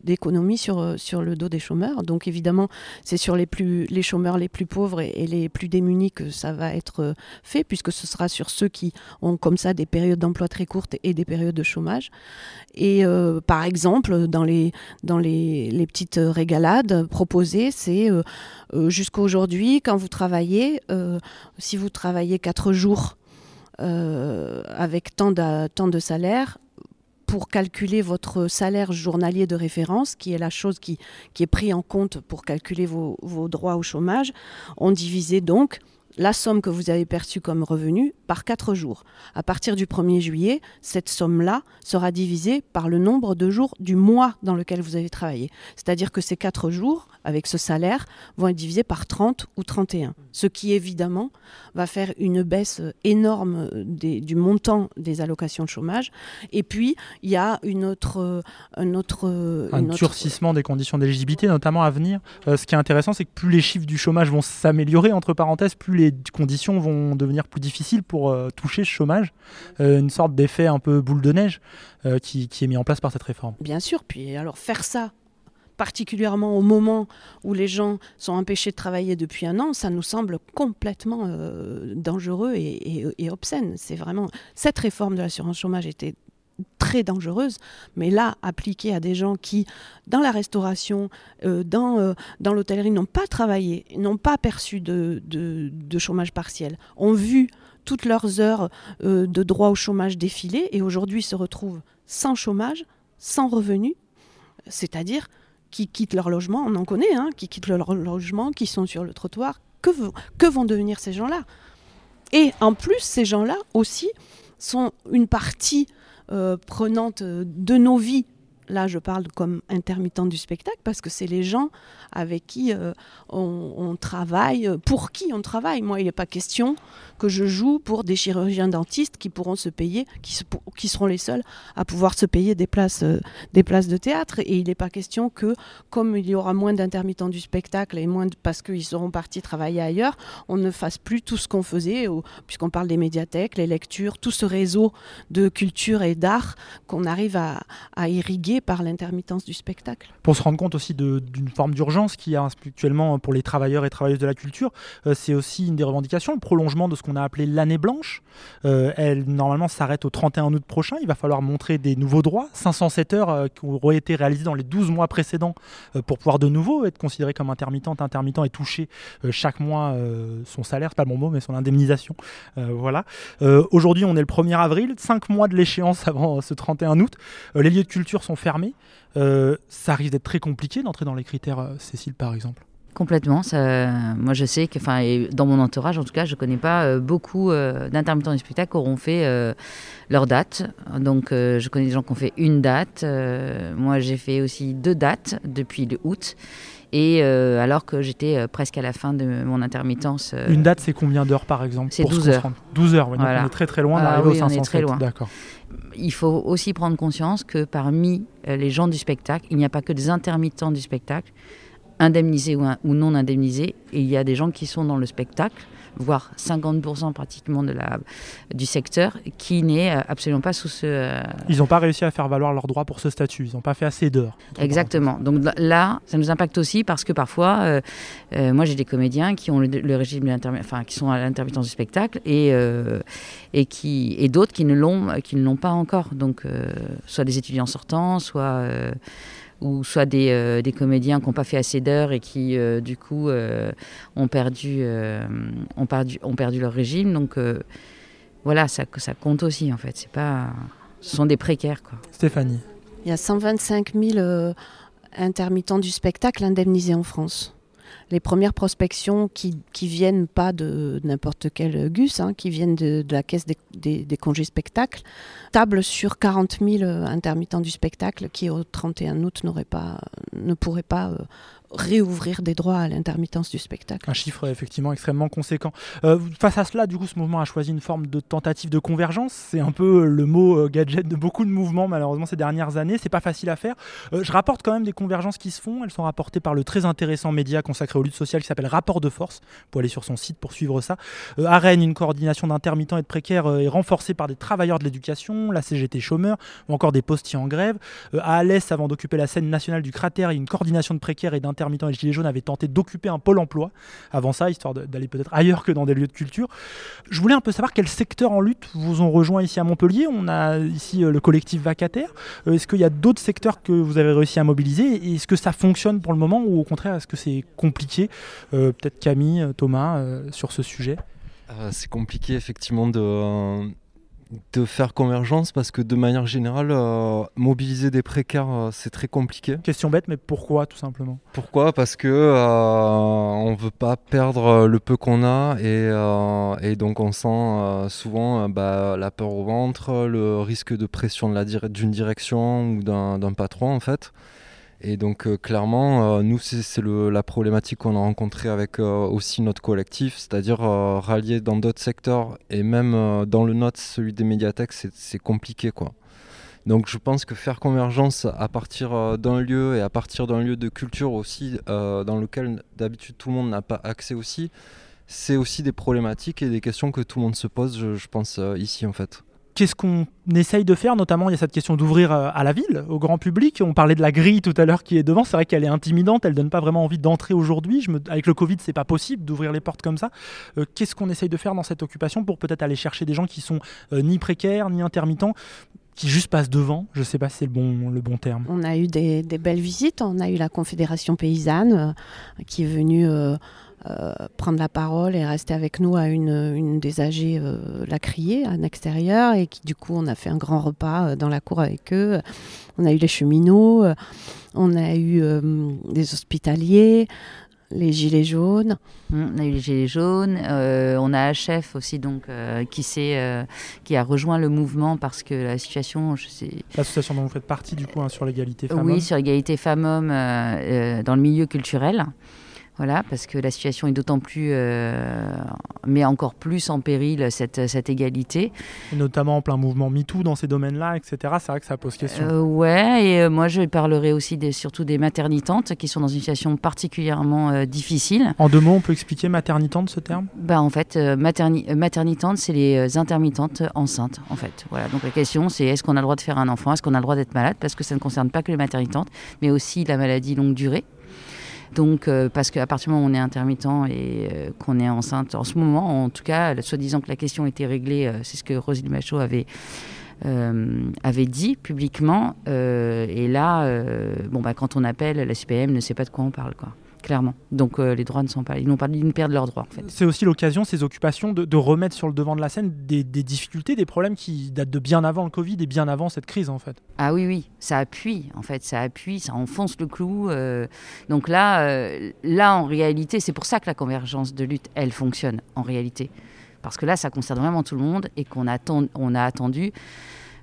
sur, euh, sur le dos des chômeurs. Donc évidemment, c'est sur les, plus, chômeurs les plus pauvres et, les plus démunis que ça va être euh, fait, puisque ce sera sur ceux qui ont comme ça des périodes d'emploi très courtes et des périodes de chômage. Et euh, par exemple, dans les, petites régalades proposées, c'est jusqu'à aujourd'hui, quand vous travaillez, si vous travaillez quatre jours avec tant tant de salaire, pour calculer votre salaire journalier de référence, qui est la chose qui, est prise en compte pour calculer vos, vos droits au chômage, on divisait donc la somme que vous avez perçue comme revenu par 4 jours. À partir du 1er juillet, cette somme-là sera divisée par le nombre de jours du mois dans lequel vous avez travaillé. C'est-à-dire que ces 4 jours, avec ce salaire, vont être divisés par 30 ou 31. Ce qui, évidemment, va faire une baisse énorme des- du montant des allocations de chômage. Et puis, il y a une autre... Un autre un une autre- durcissement des conditions d'éligibilité, notamment à venir. Euh, ce qui est intéressant, c'est que plus les chiffres du chômage vont s'améliorer, entre parenthèses, plus les conditions vont devenir plus difficiles pour euh, toucher ce chômage. Euh, une sorte d'effet un peu boule de neige euh, qui, qui est mis en place par cette réforme. Bien sûr, puis alors faire ça particulièrement au moment où les gens sont empêchés de travailler depuis un an, ça nous semble complètement euh, dangereux et, obscène. C'est vraiment cette réforme de l'assurance chômage était très dangereuse, mais là, appliquée à des gens qui, dans la restauration, euh, dans, euh, dans l'hôtellerie, n'ont pas travaillé, n'ont pas perçu de, chômage partiel, ont vu toutes leurs heures de droit au chômage défiler et aujourd'hui se retrouvent sans chômage, sans revenu, c'est-à-dire qui quittent leur logement, on en connaît, hein, qui quittent leur logement, qui sont sur le trottoir. Que, vont devenir ces gens-là? Et en plus, ces gens-là aussi sont une partie euh, prenante de nos vies. Là, je parle comme intermittent du spectacle parce que c'est les gens avec qui euh, on, travaille, pour qui on travaille. Moi, il n'est pas question que je joue pour des chirurgiens dentistes qui pourront se payer, qui, se, qui seront les seuls à pouvoir se payer des places, euh, des places de théâtre. Et il n'est pas question que, comme il y aura moins d'intermittents du spectacle et moins parce qu'ils seront partis travailler ailleurs, on ne fasse plus tout ce qu'on faisait, puisqu'on parle des médiathèques, les lectures, tout ce réseau de culture et d'art qu'on arrive à irriguer par l'intermittence du spectacle. Pour se rendre compte aussi d'une forme d'urgence qu'il y a actuellement pour les travailleurs et travailleuses de la culture, euh, c'est aussi une des revendications, le prolongement de ce qu'on a appelé l'année blanche. Euh, elle normalement s'arrête au 31 août prochain. Il va falloir montrer des nouveaux droits, 507 heures euh, qui auraient été réalisées dans les 12 mois précédents pour pouvoir de nouveau être considéré comme intermittente, intermittent et toucher chaque mois son salaire, c'est pas le bon mot, mais son indemnisation. voilà. Aujourd'hui, on est le 1er avril, 5 mois de l'échéance avant ce 31 août. les lieux de culture sont fermés. ça risque d'être très compliqué d'entrer dans les critères, Cécile par exemple. Complètement. Moi, je sais que, enfin, dans mon entourage, en tout cas, je ne connais pas euh, beaucoup euh, d'intermittents du spectacle qui auront fait euh, leur date. Donc, euh, je connais des gens qui ont fait une date. moi, j'ai fait aussi deux dates depuis le août. Et alors que j'étais presque à la fin de mon intermittence. Une date, c'est combien d'heures par exemple C'est 12 heures. 12 heures, voilà. on est très très loin d'arriver ah, oui, au 500. on est très loin. D'accord. Il faut aussi prendre conscience que parmi les gens du spectacle, il n'y a pas que des intermittents du spectacle indemnisés ou, un, ou, non indemnisés. Et il y a des gens qui sont dans le spectacle, voire 50% pratiquement de la, du secteur, qui n'est absolument pas sous ce... Euh... Ils n'ont pas réussi à faire valoir leurs droits pour ce statut, ils n'ont pas fait assez d'heures. Exactement. Donc là, ça nous impacte aussi parce que parfois, euh, euh, moi j'ai des comédiens qui ont le, le régime de enfin qui sont à l'intermittence du spectacle et, euh, et, qui, et d'autres qui ne l'ont qui ne l'ont pas encore. Donc soit des étudiants sortants, soit ou soit des, euh, des comédiens qui n'ont pas fait assez d'heures et qui, euh, du coup, euh, ont, perdu, ont, perdu, ont perdu leur régime. Donc, voilà, ça, ça compte aussi, en fait. C'est pas... Ce sont des précaires, quoi. Stéphanie. Il y a 125 000 intermittents du spectacle indemnisés en France les premières prospections qui, viennent pas de n'importe quel gus, hein, qui viennent de, la caisse des, des, congés spectacles, tablent sur 40 000 intermittents du spectacle qui au 31 août pas, ne pourraient pas euh, réouvrir des droits à l'intermittence du spectacle. Un chiffre effectivement extrêmement conséquent. Euh, face à cela, du coup, ce mouvement a choisi une forme de tentative de convergence. C'est un peu le mot euh, gadget de beaucoup de mouvements, malheureusement, ces dernières années. C'est pas facile à faire. Euh, je rapporte quand même des convergences qui se font. Elles sont rapportées par le très intéressant média consacré aux luttes sociales qui s'appelle Rapport de Force. Vous pouvez aller sur son site pour suivre ça. Euh, à Rennes, une coordination d'intermittents et de précaires euh, est renforcée par des travailleurs de l'éducation, la CGT chômeurs ou encore des postiers en grève. Euh, à Alès, avant d'occuper la scène nationale du cratère, une coordination de précaires et d'intermittents et de gilets jaunes avait tenté d'occuper un pôle emploi avant ça, histoire d'aller peut-être ailleurs que dans des lieux de culture. Je voulais un peu savoir quels secteurs en lutte vous ont rejoint ici à Montpellier. On a ici le collectif vacataire. Est-ce qu'il y a d'autres secteurs que vous avez réussi à mobiliser Est-ce que ça fonctionne pour le moment ou au contraire est-ce que c'est compliqué euh, Peut-être Camille, Thomas, euh, sur ce sujet? Euh, C'est compliqué effectivement de de faire convergence parce que de manière générale, euh, mobiliser des précaires, euh, c'est très compliqué. Question bête, mais pourquoi tout simplement? Pourquoi? Parce que euh, on veut pas perdre le peu qu'on a et, et, donc on sent souvent bah, la peur au ventre, le risque de pression d'une dire direction ou d'un patron en fait. Et donc euh, clairement, euh, nous, c'est la problématique qu'on a rencontrée avec euh, aussi notre collectif, c'est-à-dire rallier dans d'autres secteurs et même dans le nôtre, celui des médiathèques, c'est compliqué. quoi. Donc je pense que faire convergence à partir d'un lieu et à partir d'un lieu de culture aussi, dans lequel d'habitude tout le monde n'a pas accès aussi, c'est aussi des problématiques et des questions que tout le monde se pose, je, je pense, ici en fait. Qu'est-ce qu'on essaye de faire Notamment, il y a cette question d'ouvrir euh, à la ville, au grand public. On parlait de la grille tout à l'heure qui est devant. C'est vrai qu'elle est intimidante. Elle donne pas vraiment envie d'entrer aujourd'hui. Me... Avec le Covid, c'est pas possible d'ouvrir les portes comme ça. Euh, Qu'est-ce qu'on essaye de faire dans cette occupation pour peut-être aller chercher des gens qui sont euh, ni précaires ni intermittents qui juste passent devant? Je ne sais pas si c'est le bon, le bon terme. On a eu des, belles visites. On a eu la Confédération paysanne qui est venue euh, euh, prendre la parole et rester avec nous à une, une des âgées, la crier à l'extérieur. Et qui, du coup, on a fait un grand repas dans la cour avec eux. On a eu les cheminots, on a eu des hospitaliers les gilets jaunes. On a eu les gilets jaunes. Euh, on a HF aussi donc euh, qui, euh, qui a rejoint le mouvement parce que la situation, je sais. L'association dont vous faites partie du coup hein, sur l'égalité femmes-hommes. Oui, sur l'égalité femmes-hommes dans le milieu culturel. Voilà, parce que la situation est d'autant plus, euh, met encore plus en péril cette, cette égalité. Et notamment en plein mouvement MeToo dans ces domaines-là, etc. C'est vrai que ça pose question. Euh, ouais, et euh, moi je parlerai aussi des, surtout des maternitantes qui sont dans une situation particulièrement euh, difficile. En deux mots, on peut expliquer maternitante ce terme? Bah, En fait, euh, materni maternitante, c'est les intermittentes enceintes. En fait. Voilà, donc la question c'est est-ce qu'on a le droit de faire un enfant? Est-ce qu'on a le droit d'être malade? Parce que ça ne concerne pas que les maternitantes, mais aussi la maladie longue durée. Donc, euh, parce qu'à partir du moment où on est intermittent et euh, qu'on est enceinte, en ce moment, en tout cas, soi-disant que la question était réglée, euh, c'est ce que Roselyne Machaud avait, avait dit publiquement. et là, bon, bah, quand on appelle, la CPM ne sait pas de quoi on parle, quoi clairement. Donc euh, les droits ne sont pas, ils n'ont pas, ils perdent leurs droits. En fait. C'est aussi l'occasion, ces occupations, de, de, remettre sur le devant de la scène des, des, difficultés, des problèmes qui datent de bien avant le Covid et bien avant cette crise en fait. Ah oui, oui, ça appuie en fait, ça appuie, ça enfonce le clou. Euh, donc là, euh, là en réalité, c'est pour ça que la convergence de lutte, elle fonctionne en réalité, parce que là, ça concerne vraiment tout le monde et qu'on attend, on a attendu.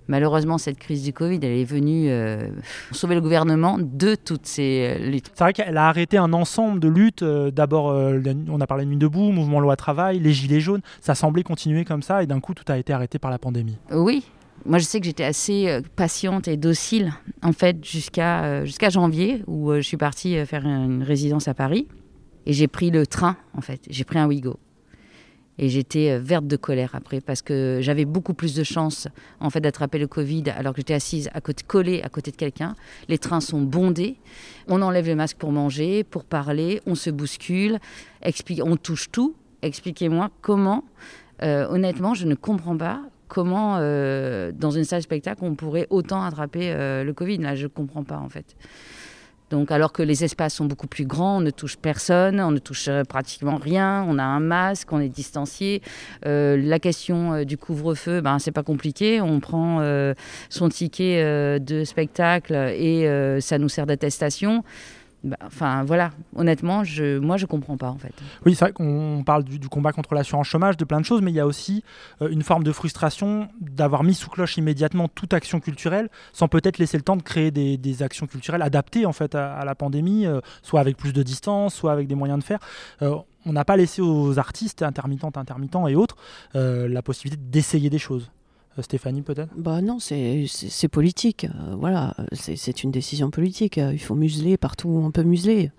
Malheureusement, cette crise du Covid, elle est venue euh, sauver le gouvernement de toutes ces euh, luttes. C'est vrai qu'elle a arrêté un ensemble de luttes. Euh, D'abord, on a parlé de Nuit debout, mouvement loi travail, les gilets jaunes. Ça semblait continuer comme ça et d'un coup, tout a été arrêté par la pandémie. Oui. Moi, je sais que j'étais assez patiente et docile, en fait, jusqu'à jusqu'à janvier, où je suis partie faire une résidence à Paris. Et j'ai pris le train, en fait. J'ai pris un Ouigo. Et j'étais verte de colère après parce que j'avais beaucoup plus de chances en fait d'attraper le Covid alors que j'étais assise à côté, collée à côté de quelqu'un. Les trains sont bondés. On enlève le masque pour manger, pour parler, on se bouscule, on touche tout. Expliquez-moi comment. Euh, honnêtement, je ne comprends pas comment euh, dans une salle de spectacle on pourrait autant attraper euh, le Covid. Là, je ne comprends pas en fait. Donc, alors que les espaces sont beaucoup plus grands, on ne touche personne, on ne touche pratiquement rien, on a un masque, on est distancié. Euh, la question euh, du couvre-feu, ben, c'est pas compliqué. On prend euh, son ticket euh, de spectacle et euh, ça nous sert d'attestation. Enfin voilà, honnêtement, je, moi je comprends pas en fait. Oui, c'est vrai qu'on parle du, combat contre l'assurance chômage, de plein de choses, mais il y a aussi euh, une forme de frustration d'avoir mis sous cloche immédiatement toute action culturelle, sans peut-être laisser le temps de créer des, actions culturelles adaptées en fait à, à la pandémie, euh, soit avec plus de distance, soit avec des moyens de faire. Euh, on n'a pas laissé aux artistes intermittentes, intermittents et autres la possibilité d'essayer des choses. Stéphanie, peut-être? Bah non, c'est politique. Euh, voilà, c'est une décision politique. Il faut museler partout où on peut museler.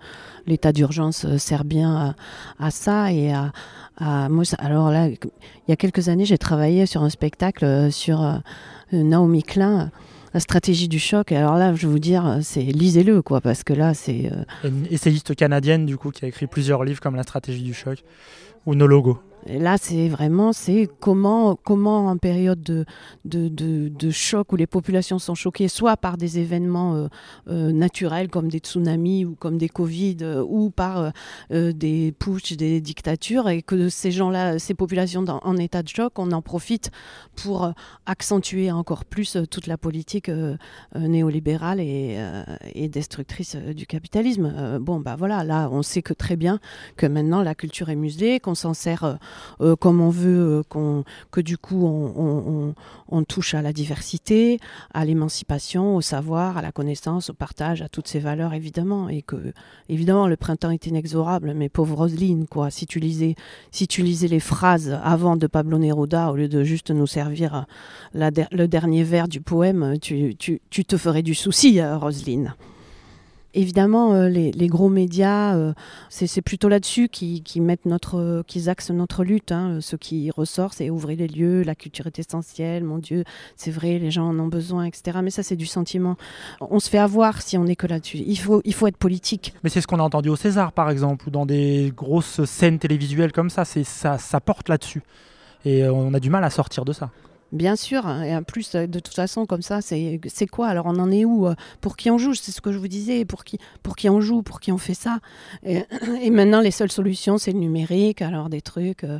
L'état d'urgence sert bien à, à, ça et à, à moi. Alors là, il y a quelques années, j'ai travaillé sur un spectacle sur euh, Naomi Klein la stratégie du choc. Et alors là, je vais vous dire, c'est lisez-le, quoi, parce que là, c'est. Euh... Une essayiste canadienne, du coup, qui a écrit plusieurs livres comme La stratégie du choc ou Nos logos. Là, c'est vraiment, c'est comment, comment en période de, choc où les populations sont choquées, soit par des événements euh, euh, naturels comme des tsunamis ou comme des Covid, euh, ou par des putsch, des dictatures, et que ces gens-là, ces populations en état de choc, on en profite pour accentuer encore plus toute la politique néolibérale et, et destructrice du capitalisme. bon, bah voilà, là, on sait que très bien que maintenant la culture est muselée, qu'on s'en sert euh, comme on veut, euh, qu'on, que du coup on, on, on, touche à la diversité, à l'émancipation, au savoir, à la connaissance, au partage, à toutes ces valeurs évidemment, et que évidemment le printemps est inexorable, mais pauvre Roselyne, quoi, si tu lisais, si tu lisais les phrases avant de Pablo Neruda au lieu de juste nous servir der le dernier vers du poème, tu, tu, tu te ferais du souci, Roselyne. Évidemment, euh, les, gros médias, euh, c'est plutôt là-dessus qu'ils qui mettent notre, qu'ils axent notre lutte. Hein. Ce qui ressort, c'est ouvrir les lieux, la culture est essentielle, mon Dieu, c'est vrai, les gens en ont besoin, etc. Mais ça, c'est du sentiment. On se fait avoir si on est que là-dessus. Il faut, il faut être politique. Mais c'est ce qu'on a entendu au César, par exemple, ou dans des grosses scènes télévisuelles comme ça. Ça, ça porte là-dessus. Et on a du mal à sortir de ça. Bien sûr, et en plus, de toute façon, comme ça, c'est quoi? Alors, on en est où Pour qui on joue? C'est ce que je vous disais, pour qui, pour qui on joue, pour qui on fait ça et, maintenant, les seules solutions, c'est le numérique, alors des trucs, euh,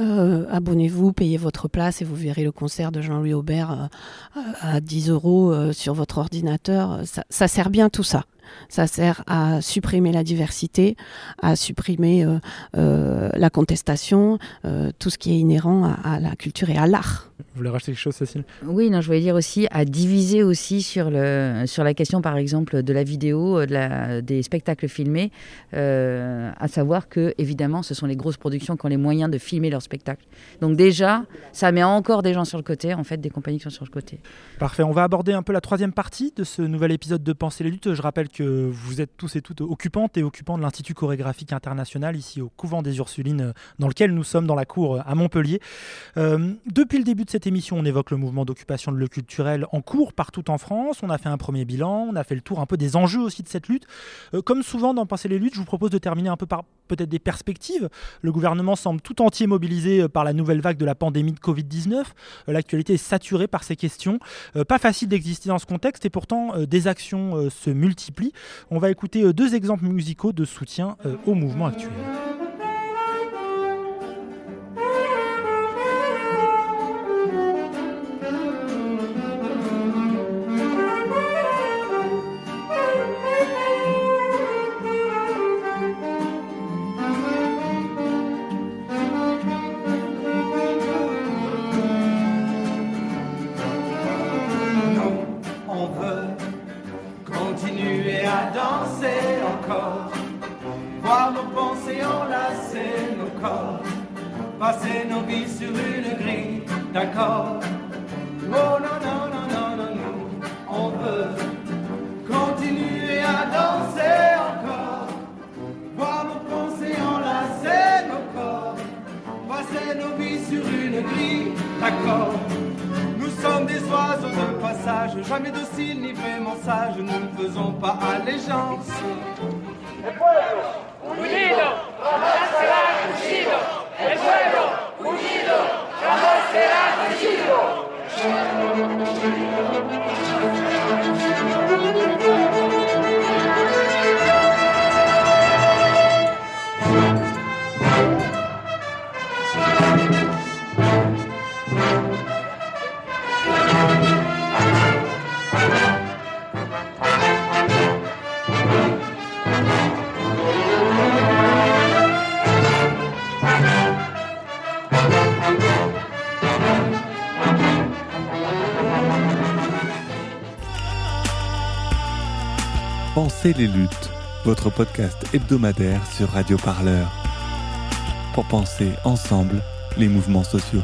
euh, abonnez-vous, payez votre place et vous verrez le concert de Jean-Louis Aubert euh, à 10 euros sur votre ordinateur. Ça sert bien tout ça. Ça sert à supprimer la diversité, à supprimer euh, euh, la contestation, euh, tout ce qui est inhérent à, à la culture et à l'art. Vous voulez rajouter quelque chose, Cécile? Oui, non, je voulais dire aussi à diviser aussi sur, le, sur la question, par exemple, de la vidéo, de la, des spectacles filmés, euh, à savoir que, évidemment, ce sont les grosses productions qui ont les moyens de filmer leurs spectacles. Donc déjà, ça met encore des gens sur le côté, en fait, des compagnies qui sont sur le côté. Parfait, on va aborder un peu la troisième partie de ce nouvel épisode de Penser les luttes. Je rappelle que vous êtes tous et toutes occupantes et occupants de l'Institut chorégraphique international, ici au couvent des Ursulines, dans lequel nous sommes dans la cour à Montpellier. Euh, depuis le début de cette émission, on évoque le mouvement d'occupation de le culturel en cours partout en France. On a fait un premier bilan, on a fait le tour un peu des enjeux aussi de cette lutte. Euh, comme souvent dans Penser les luttes, je vous propose de terminer un peu par peut-être des perspectives. Le gouvernement semble tout entier mobilisé par la nouvelle vague de la pandémie de Covid-19. Euh, L'actualité est saturée par ces questions. Euh, pas facile d'exister dans ce contexte et pourtant euh, des actions euh, se multiplient. On va écouter deux exemples musicaux de soutien au mouvement actuel. Allégeance. Les luttes, votre podcast hebdomadaire sur Radio Parleur. Pour penser ensemble les mouvements sociaux.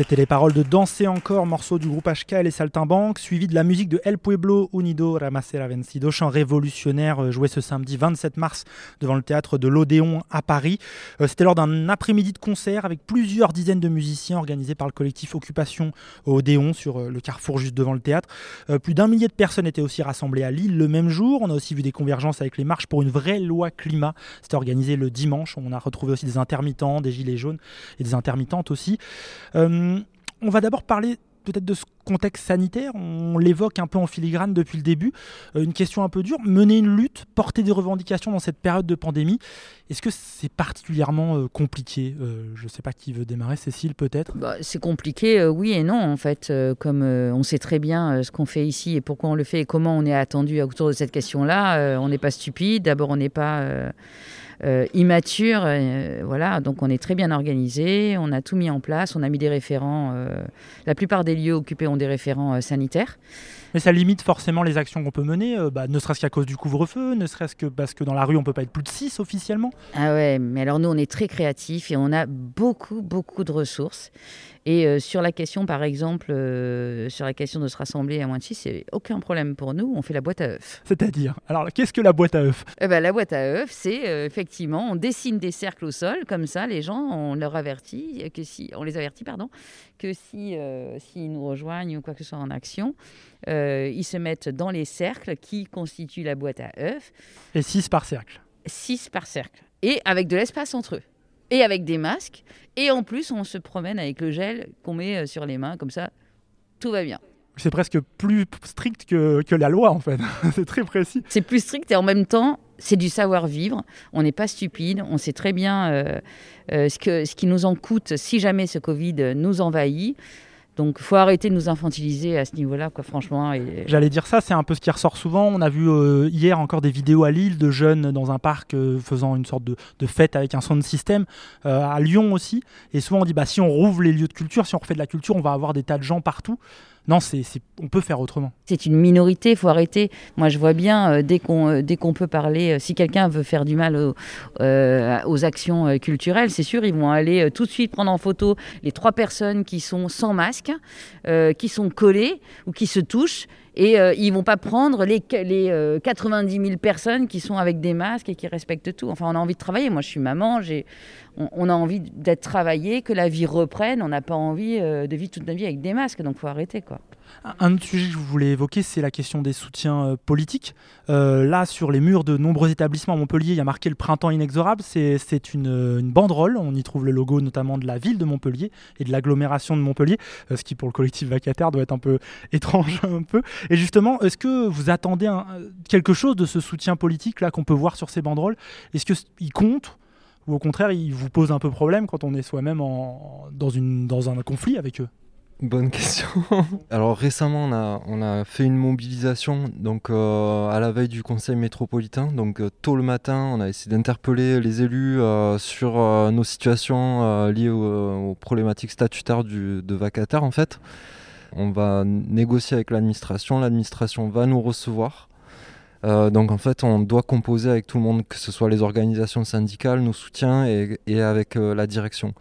C'était les paroles de Danser encore, morceau du groupe HK et les Saltimbanques, suivi de la musique de El Pueblo Unido Ramasera Vencido, chant révolutionnaire joué ce samedi 27 mars devant le théâtre de l'Odéon à Paris. C'était lors d'un après-midi de concert avec plusieurs dizaines de musiciens organisés par le collectif Occupation Odéon sur le carrefour juste devant le théâtre. Plus d'un millier de personnes étaient aussi rassemblées à Lille le même jour. On a aussi vu des convergences avec les marches pour une vraie loi climat. C'était organisé le dimanche. On a retrouvé aussi des intermittents, des gilets jaunes et des intermittentes aussi. Euh, on va d'abord parler peut-être de ce contexte sanitaire, on l'évoque un peu en filigrane depuis le début, euh, une question un peu dure, mener une lutte, porter des revendications dans cette période de pandémie, est-ce que c'est particulièrement euh, compliqué? Euh, Je ne sais pas qui veut démarrer, Cécile peut-être? Bah, C'est compliqué, oui et non en fait, comme on sait très bien ce qu'on fait ici et pourquoi on le fait et comment on est attendu autour de cette question-là, on n'est pas stupide, d'abord on n'est pas... Euh, immature. Euh, voilà, donc on est très bien organisé, on a tout mis en place, on a mis des référents. Euh, la plupart des lieux occupés ont des référents sanitaires. Mais ça limite forcément les actions qu'on peut mener, bah, ne serait-ce qu'à cause du couvre-feu, ne serait-ce que parce que dans la rue on peut pas être plus de 6 officiellement? Ah ouais, mais alors nous on est très créatifs et on a beaucoup beaucoup de ressources. Et euh, sur la question, par exemple, euh, sur la question de se rassembler à moins de 6, c'est aucun problème pour nous, on fait la boîte à œufs. C'est-à-dire Alors, qu'est-ce que la boîte à œufs? Eh ben, La boîte à œufs, c'est euh, effectivement, on dessine des cercles au sol, comme ça, les gens, on leur avertit, que si, on les avertit, pardon, que si, s'ils nous rejoignent ou quoi que ce soit en action, ils se mettent dans les cercles qui constituent la boîte à œufs. Et 6 par cercle? 6 par cercle. Et avec de l'espace entre eux et avec des masques. Et en plus, on se promène avec le gel qu'on met euh, sur les mains, comme ça, tout va bien. C'est presque plus strict que, que la loi, en fait. c'est très précis. C'est plus strict et en même temps, c'est du savoir-vivre. On n'est pas stupide. On sait très bien euh, euh, ce, que, ce qui nous en coûte si jamais ce Covid nous envahit. Donc, faut arrêter de nous infantiliser à ce niveau-là, quoi, franchement. J'allais dire ça, c'est un peu ce qui ressort souvent. On a vu euh, hier encore des vidéos à Lille de jeunes dans un parc euh, faisant une sorte de, de, fête avec un sound system, euh, à Lyon aussi. Et souvent on dit, bah, si on rouvre les lieux de culture, si on refait de la culture, on va avoir des tas de gens partout. Non, c'est, on peut faire autrement. C'est une minorité, il faut arrêter. Moi, je vois bien, euh, dès, qu'on, euh, dès qu'on peut parler, euh, si quelqu'un veut faire du mal aux actions culturelles, c'est sûr, ils vont aller tout de suite prendre en photo les trois personnes qui sont sans masque, qui sont collées ou qui se touchent. Et ils vont pas prendre les, les 90 000 personnes qui sont avec des masques et qui respectent tout. Enfin, on a envie de travailler. Moi, je suis maman, on, a envie d'être travaillé, que la vie reprenne. On n'a pas envie de vivre toute notre vie avec des masques. Donc, faut arrêter, quoi. Un autre sujet que je voulais évoquer, c'est la question des soutiens euh, politiques. Euh, là, sur les murs de nombreux établissements à Montpellier, il y a marqué le printemps inexorable. C'est une, une, banderole. On y trouve le logo notamment de la ville de Montpellier et de l'agglomération de Montpellier, euh, ce qui pour le collectif vacataire doit être un peu étrange. un peu. Et justement, est-ce que vous attendez quelque chose de ce soutien politique là qu'on peut voir sur ces banderoles? Est-ce qu'il compte ou au contraire, il vous pose un peu problème quand on est soi-même dans un conflit avec eux? Bonne question. Alors récemment, on a, on a fait une mobilisation donc euh, à la veille du Conseil métropolitain. Donc euh, tôt le matin, on a essayé d'interpeller les élus euh, sur nos situations liées aux, problématiques statutaires de vacataires en fait. On va négocier avec l'administration. L'administration va nous recevoir. donc en fait, on doit composer avec tout le monde, que ce soit les organisations syndicales, nos soutiens et avec la direction.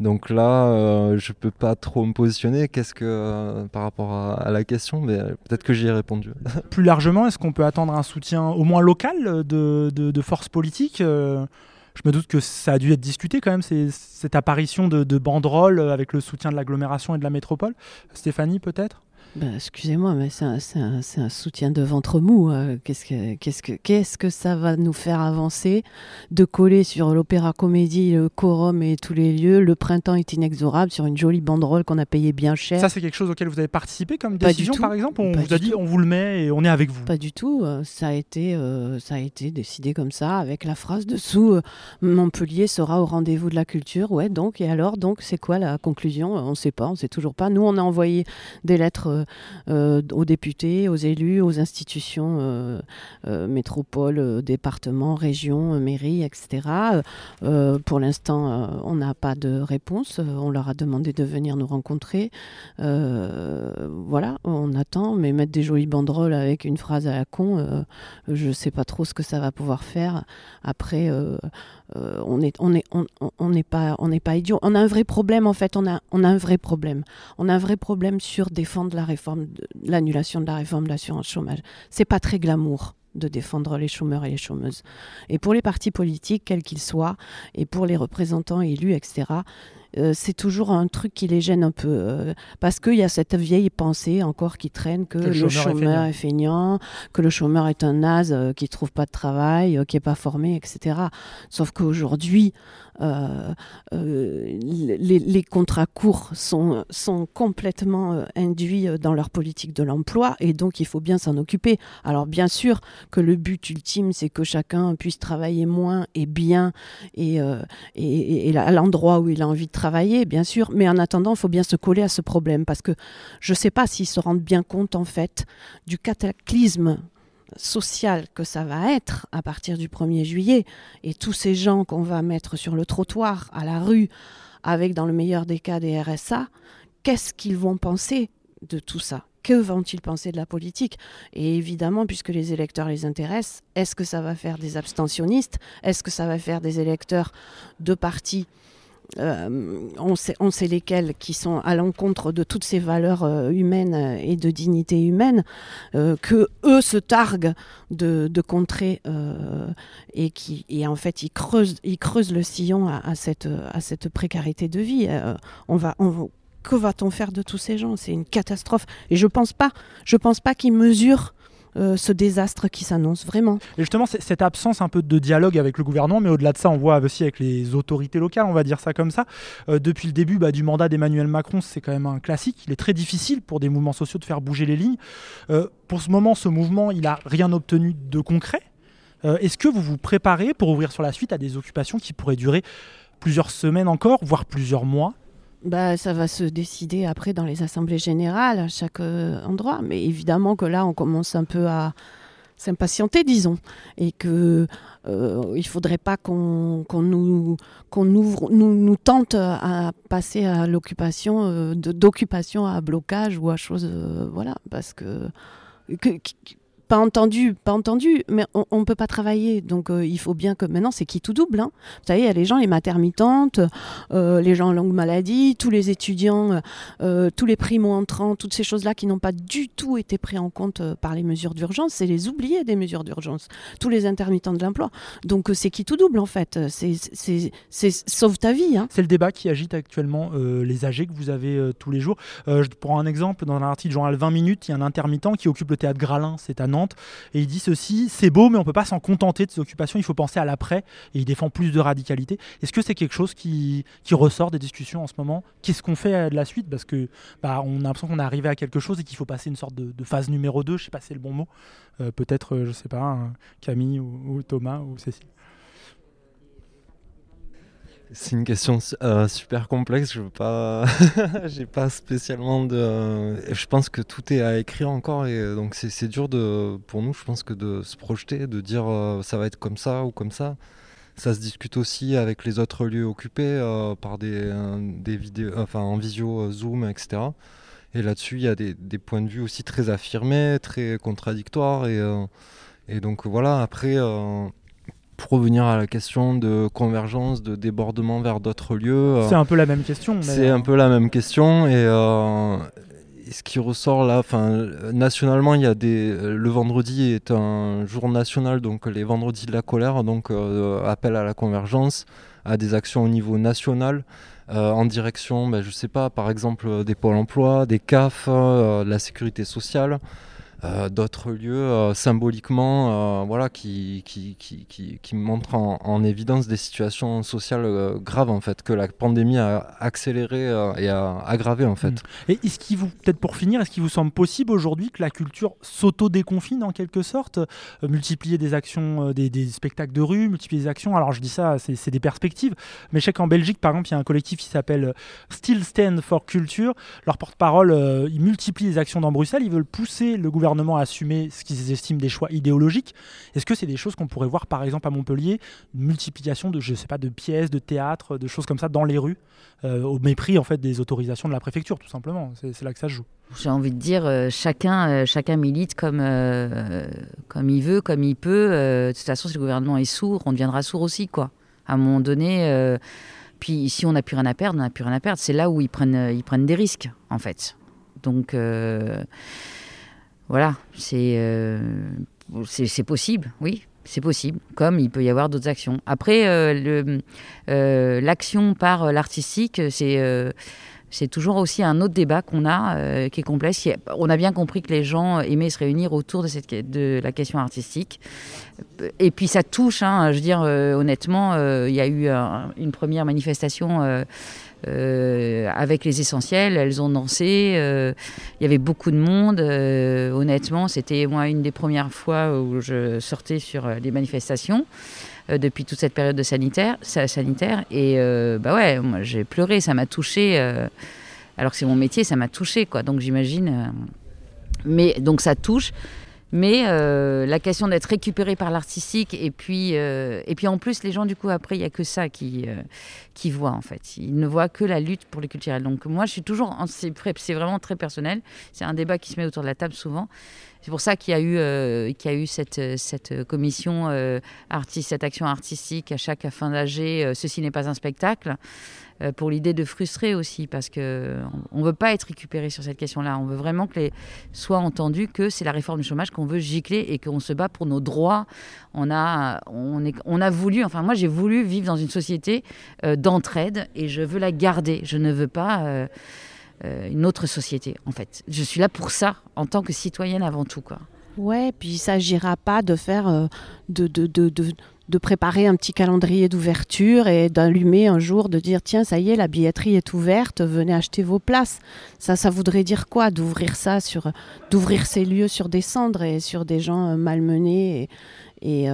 Donc là, euh, je peux pas trop me positionner. Que euh, par rapport à, la question, mais euh, peut-être que j'y ai répondu. Plus largement, est-ce qu'on peut attendre un soutien au moins local de, forces politiques Je me doute que ça a dû être discuté quand même, cette apparition de banderoles avec le soutien de l'agglomération et de la métropole. Stéphanie, peut-être? Bah, excusez-moi, mais c'est un, un, soutien de ventre mou. Hein. Qu'est-ce que, que, ça va nous faire avancer de coller sur l'Opéra Comédie, le Quorum et tous les lieux? Le printemps est inexorable sur une jolie banderole qu'on a payée bien cher. Ça, c'est quelque chose auquel vous avez participé comme décision, par exemple? On vous a dit, on vous le met et on est avec vous Pas du tout. Euh, ça a été, euh, ça a été décidé comme ça, avec la phrase dessous euh, Montpellier sera au rendez-vous de la culture. Ouais, donc, et alors, donc, c'est quoi la conclusion? On ne sait pas, on ne sait toujours pas. Nous, on a envoyé des lettres euh, aux députés, aux élus, aux institutions euh, euh, métropoles, départements, régions, mairies, etc. pour l'instant, on n'a pas de réponse. On leur a demandé de venir nous rencontrer. voilà, on attend, mais mettre des jolies banderoles avec une phrase à la con, je ne sais pas trop ce que ça va pouvoir faire. Après, on n'est on est, on, on pas, on idiot. On a un vrai problème, en fait. On a, on a un vrai problème. On a un vrai problème sur défendre la réforme, l'annulation de la réforme de l'assurance chômage. C'est pas très glamour de défendre les chômeurs et les chômeuses. Et pour les partis politiques, quels qu'ils soient, et pour les représentants élus, etc., euh, c'est toujours un truc qui les gêne un peu. Euh, parce qu'il y a cette vieille pensée encore qui traîne que, le, chômeur, est, feignant. que le chômeur est un naze euh, qui ne trouve pas de travail, qui n'est pas formé, etc. Sauf qu'aujourd'hui, les, les, contrats courts sont, sont complètement induits dans leur politique de l'emploi et donc il faut bien s'en occuper. Alors bien sûr que le but ultime, c'est que chacun puisse travailler moins et bien et, et, et à l'endroit où il a envie de travailler, bien sûr, mais en attendant, il faut bien se coller à ce problème parce que je ne sais pas s'ils se rendent bien compte, en fait, du cataclysme social que ça va être à partir du 1er juillet. Et tous ces gens qu'on va mettre sur le trottoir, à la rue, avec dans le meilleur des cas des RSA, qu'est-ce qu'ils vont penser de tout ça? Que vont-ils penser de la politique? Et évidemment, puisque les électeurs les intéressent, est-ce que ça va faire des abstentionnistes? Est-ce que ça va faire des électeurs de partis euh, on, sait, on sait lesquels qui sont à l'encontre de toutes ces valeurs euh, humaines et de dignité humaine, euh, que eux se targuent de, contrer euh, et qui et en fait ils creusent, ils creusent le sillon à, à cette, à cette précarité de vie. Euh, on va, on que va-t-on faire de tous ces gens? C'est une catastrophe. Et je pense pas, je pense pas qu'ils mesurent euh, ce désastre qui s'annonce vraiment. Et justement, cette absence un peu de dialogue avec le gouvernement, mais au-delà de ça, on voit aussi avec les autorités locales, on va dire ça comme ça. Euh, depuis le début bah, du mandat d'Emmanuel Macron, c'est quand même un classique. Il est très difficile pour des mouvements sociaux de faire bouger les lignes. Euh, pour ce moment, ce mouvement, il n'a rien obtenu de concret. Est-ce que vous vous préparez pour ouvrir sur la suite à des occupations qui pourraient durer plusieurs semaines encore, voire plusieurs mois? Bah, ça va se décider après dans les assemblées générales à chaque euh, endroit. Mais évidemment que là, on commence un peu à s'impatienter, disons, et que euh, faudrait pas qu'on qu'on nous qu'on ouvre nous, nous tente à passer à l'occupation euh, d'occupation à blocage ou à chose euh, voilà parce que- pas entendu, pas entendu, mais on, on peut pas travailler. Donc euh, il faut bien que maintenant c'est qui tout double. Hein. Vous savez, il y a les gens, les maternitantes, euh, les gens en longue maladie, tous les étudiants, euh, tous les primo-entrants, toutes ces choses-là qui n'ont pas du tout été pris en compte euh, par les mesures d'urgence, c'est les oubliés des mesures d'urgence. Tous les intermittents de l'emploi. Donc euh, c'est qui tout double en fait. C'est sauve ta vie. Hein. C'est le débat qui agite actuellement euh, les AG que vous avez euh, tous les jours. Euh, je prends un exemple, dans un article journal 20 minutes, il y a un intermittent qui occupe le théâtre Gralin, c'est à Et il dit ceci, c'est beau mais on peut pas s'en contenter de ces occupations, il faut penser à l'après, et il défend plus de radicalité. Est-ce que c'est quelque chose qui, ressort des discussions en ce moment? Qu'est-ce qu'on fait euh, de la suite? Parce que bah, on a l'impression qu'on est arrivé à quelque chose et qu'il faut passer une sorte de, phase numéro 2, je sais pas si c'est le bon mot, Euh, peut-être, euh, je sais pas, un Camille ou Thomas ou Cécile. C'est une question euh, super complexe. Je veux pas, j'ai pas spécialement de. Je pense que tout est à écrire encore et euh, donc c'est dur de, pour nous, je pense que de se projeter, de dire euh, ça va être comme ça ou comme ça. Ça se discute aussi avec les autres lieux occupés euh, par des, euh, des vidéos, enfin en visio, euh, Zoom, etc. Et là-dessus, il y a des, des points de vue aussi très affirmés, très contradictoires et, euh, et donc voilà. Après. Euh, pour revenir à la question de convergence, de débordement vers d'autres lieux. euh, C'est un peu la même question. C'est un peu la même question. Et, euh, et ce qui ressort là, enfin, euh, nationalement, il y a des. euh, Le vendredi est un jour national, donc les vendredis de la colère, donc euh, appel à la convergence, à des actions au niveau national. euh, en direction, ben, je sais pas, par exemple euh, des pôles emploi, des CAF, euh, de la sécurité sociale, euh, d'autres lieux euh, symboliquement euh, voilà, qui, qui, qui, qui, qui montrent en, en évidence des situations sociales euh, graves en fait, que la pandémie a accéléré euh, et a aggravé en fait. Mm. Et est-ce qu'il vous, peut-être pour finir, est-ce qu'il vous semble possible aujourd'hui que la culture s'auto-déconfine en quelque sorte Multiplier des actions, des, des spectacles de rue, multiplier des actions? Alors je dis ça, c'est des perspectives. Mais je sais qu'en Belgique, par exemple, il y a un collectif qui s'appelle Still Stand for Culture. Leur porte-parole, ils multiplient les actions dans Bruxelles. Ils veulent pousser le gouvernement à assumer ce qu'ils estiment des choix idéologiques. Est-ce que c'est des choses qu'on pourrait voir, par exemple, à Montpellier Une multiplication de, je sais pas, de pièces, de théâtres, de choses comme ça dans les rues, euh, au mépris en fait des autorisations de la préfecture, tout simplement. C'est là que ça se joue. J'ai envie de dire, euh, chacun, euh, chacun milite comme, comme il veut, comme il peut. De toute façon, si le gouvernement est sourd, on deviendra sourd aussi, quoi. À un moment donné, puis si on n'a plus rien à perdre, on n'a plus rien à perdre. C'est là où ils prennent, ils prennent des risques, en fait. Donc, voilà, c'est euh, c'est possible, oui. C'est possible, comme il peut y avoir d'autres actions. Après, euh, euh, l'action par l'artistique, c'est toujours aussi un autre débat qu'on a, qui est complexe. On a bien compris que les gens aimaient se réunir autour de, cette, de la question artistique. Et puis ça touche, hein, je veux dire, honnêtement, il y a eu un- une première manifestation euh, avec les essentiels, elles ont dansé, euh, il y avait beaucoup de monde. euh, honnêtement, c'était moi une des premières fois où je sortais sur les manifestations depuis toute cette période de sanitaire, sa- sanitaire. Et bah ouais, moi j'ai pleuré, ça m'a touché. alors que c'est mon métier, ça m'a touché, quoi. Donc j'imagine. mais donc ça touche. Mais la question d'être récupéré par l'artistique, et puis, et puis en plus, les gens, du coup, après, il n'y a que ça qui, qui voient, en fait. Ils ne voient que la lutte pour le culturel. Donc moi, je suis toujours. C'est vraiment très personnel. C'est un débat qui se met autour de la table souvent. C'est pour ça qu'il y a eu, euh, qu'il y a eu cette, cette commission, euh, artiste, cette action artistique à chaque fin d'âge. euh, Ceci n'est pas un spectacle. euh, pour l'idée de frustrer aussi, parce que on ne veut pas être récupéré sur cette question-là. On veut vraiment que les soit entendu que c'est la réforme du chômage qu'on veut gicler et qu'on se bat pour nos droits. On a, on est, on a voulu, enfin moi j'ai voulu vivre dans une société euh, d'entraide et je veux la garder. Je ne veux pas euh, euh, une autre société en fait. Je suis là pour ça en tant que citoyenne avant tout quoi. Ouais, puis il s'agira pas de faire euh, de, de, de, de, préparer un petit calendrier d'ouverture et d'allumer un jour, de dire tiens, ça y est, la billetterie est ouverte, venez acheter vos places. Ça, ça voudrait dire quoi D'ouvrir ça sur, d'ouvrir ces lieux sur des cendres et sur des gens malmenés et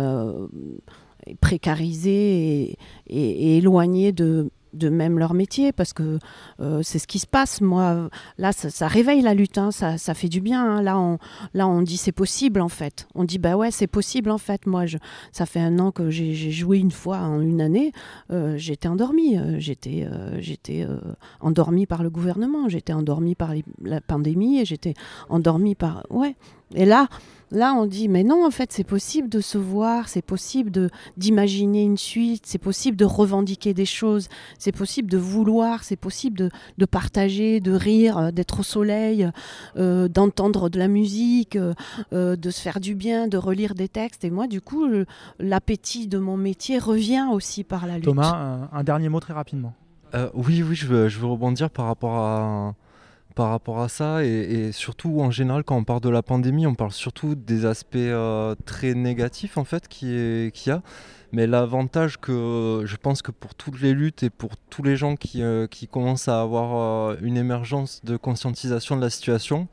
précarisés et, éloignés de même leur métier parce que euh, c'est ce qui se passe. Moi là ça, réveille la lutte hein, ça, ça fait du bien hein. là on là on dit c'est possible en fait. On dit bah ouais c'est possible en fait. Moi je, ça fait un an que j'ai joué une fois en une année euh, j'étais endormie euh, j'étais endormie par le gouvernement j'étais endormie par la pandémie et j'étais endormie par ouais. Et là Là, on dit, mais non, en fait, c'est possible de se voir, c'est possible de d'imaginer une suite, c'est possible de revendiquer des choses, c'est possible de vouloir, c'est possible de, de partager, de rire, euh, d'être au soleil, euh, d'entendre de la musique, euh, de se faire du bien, de relire des textes. Et moi, du coup, l'appétit de mon métier revient aussi par la lutte. Thomas, un, un dernier mot très rapidement. Euh, oui, oui, je veux, je veux rebondir par rapport à, par rapport à ça et, surtout en général quand on parle de la pandémie, on parle surtout des aspects euh, très négatifs en fait qui qu'il y a. Mais l'avantage que je pense que pour toutes les luttes et pour tous les gens qui, euh, qui commencent à avoir euh, une émergence de conscientisation de la situation,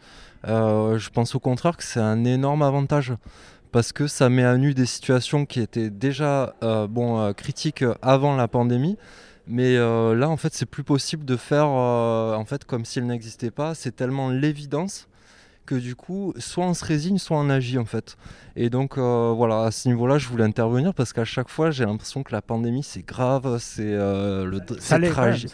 je pense au contraire que c'est un énorme avantage parce que ça met à nu des situations qui étaient déjà bon, critiques avant la pandémie. Mais euh, là, en fait, c'est plus possible de faire euh, en fait comme s'il n'existait pas. C'est tellement l'évidence que du coup, soit on se résigne, soit on agit en fait. Et donc euh, voilà, à ce niveau-là, je voulais intervenir parce qu'à chaque fois, j'ai l'impression que la pandémie, c'est grave, c'est le Ça c'est tragique.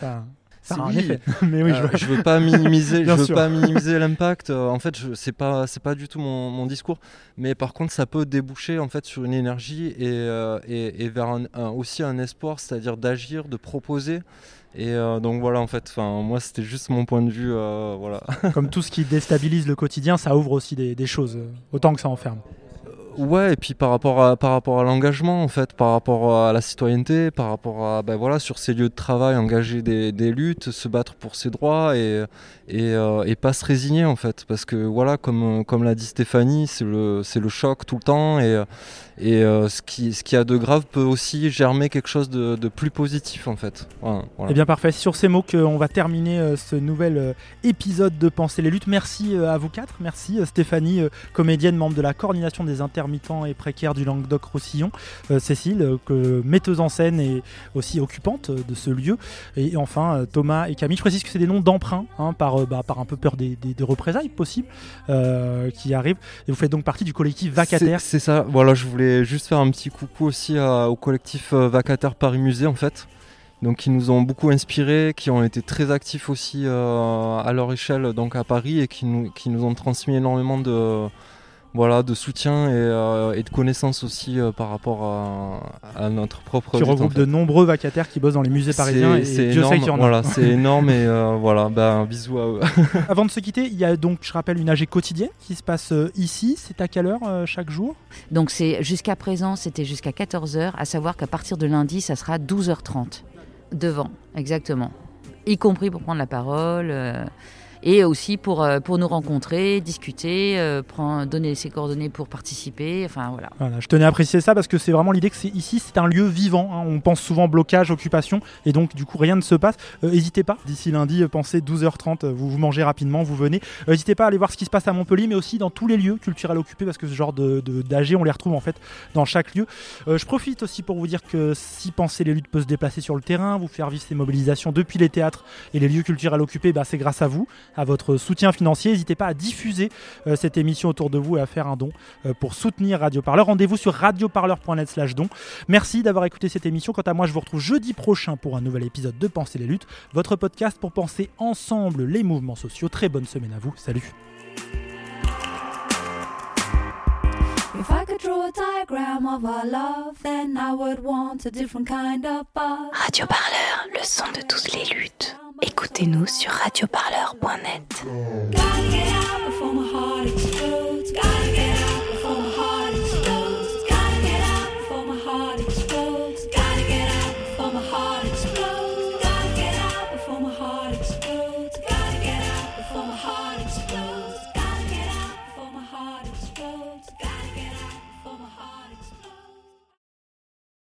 Ça- ça a C'est- un oui. effet. Mais oui, je Euh, je veux pas minimiser, je Bien veux sûr. pas minimiser l'impact. En fait, je- c'est pas c'est pas du tout mon, mon discours. Mais par contre, ça peut déboucher en fait sur une énergie et, euh, et, et vers un- un- aussi un espoir, c'est-à-dire d'agir, de proposer. Et euh, donc voilà, en fait, enfin moi, c'était juste mon point de vue, euh, voilà. Comme tout ce qui déstabilise le quotidien, ça ouvre aussi des, des choses, autant que ça enferme. Ouais, et puis par rapport à, par rapport à l'engagement, en fait, par rapport à la citoyenneté, par rapport à, ben voilà, sur ces lieux de travail, engager des, des luttes, se battre pour ses droits et, et, euh, et pas se résigner, en fait. Parce que, voilà, comme, comme l'a dit Stéphanie, c'est le, c'est le choc tout le temps et, et euh, ce qui, ce qui a de grave peut aussi germer quelque chose de, de plus positif, en fait. Voilà, voilà. Eh bien parfait, c'est sur ces mots qu'on va terminer euh, ce nouvel épisode de Penser les luttes. Merci à vous quatre, merci Stéphanie, comédienne, membre de la coordination des intermittents et précaires du Languedoc-Roussillon, euh, Cécile, euh, que, metteuse en scène et aussi occupante de ce lieu, et enfin euh, Thomas et Camille. Je précise que c'est des noms d'emprunt, hein, par, bah, par un peu peur des, représailles possibles qui arrivent, et vous faites donc partie du collectif Vacataire. C'est ça, voilà, je voulais juste faire un petit coucou aussi au collectif Vacataire Paris Musée en fait. Donc qui nous ont beaucoup inspirés, qui ont été très actifs aussi à leur échelle donc à Paris et qui nous, qui nous ont transmis énormément de, voilà, de soutien et, euh, et de connaissances aussi euh, par rapport à, à notre propre qui lutte, en regroupe fait. de nombreux vacataires qui bossent dans les musées parisiens et C'est Dieu énorme, sait qu'il y en a. voilà, c'est énorme et euh, voilà, ben, bisous à eux. Avant de se quitter, il y a donc, je rappelle, une AG quotidienne qui se passe euh, ici. C'est à quelle heure euh, chaque jour? Donc c'est jusqu'à présent, c'était jusqu'à 14h, à savoir qu'à partir de lundi, ça sera 12h30 devant, exactement. Y compris pour prendre la parole euh, et aussi pour, euh, pour nous rencontrer, discuter, euh, prendre, donner ses coordonnées pour participer, enfin voilà. Voilà, je tenais à préciser ça parce que c'est vraiment l'idée que c'est ici, c'est un lieu vivant. hein. On pense souvent blocage, occupation, et donc du coup rien ne se passe. Euh, N'hésitez pas, d'ici lundi, pensez 12h30, euh, vous, vous mangez rapidement, vous venez. N'hésitez pas à aller voir ce qui se passe à Montpellier, mais aussi dans tous les lieux culturels occupés parce que ce genre de- d'AG, on les retrouve en fait dans chaque lieu. Euh, je profite aussi pour vous dire que si Penser les luttes peut se déplacer sur le terrain, vous faire vivre ces mobilisations depuis les théâtres et les lieux culturels occupés, bah, c'est grâce à vous. À votre soutien financier. N'hésitez pas à diffuser euh, cette émission autour de vous et à faire un don euh, pour soutenir Radio Parleur. Rendez-vous sur radioparleur.net slash don. Merci d'avoir écouté cette émission. Quant à moi, je vous retrouve jeudi prochain pour un nouvel épisode de Penser les luttes, votre podcast pour penser ensemble les mouvements sociaux. Très bonne semaine à vous. Salut. If I could draw a diagram of our love, then I would want a different kind of love. Radio Parleur, le son de toutes les luttes. Écoutez-nous sur radioparleur.net.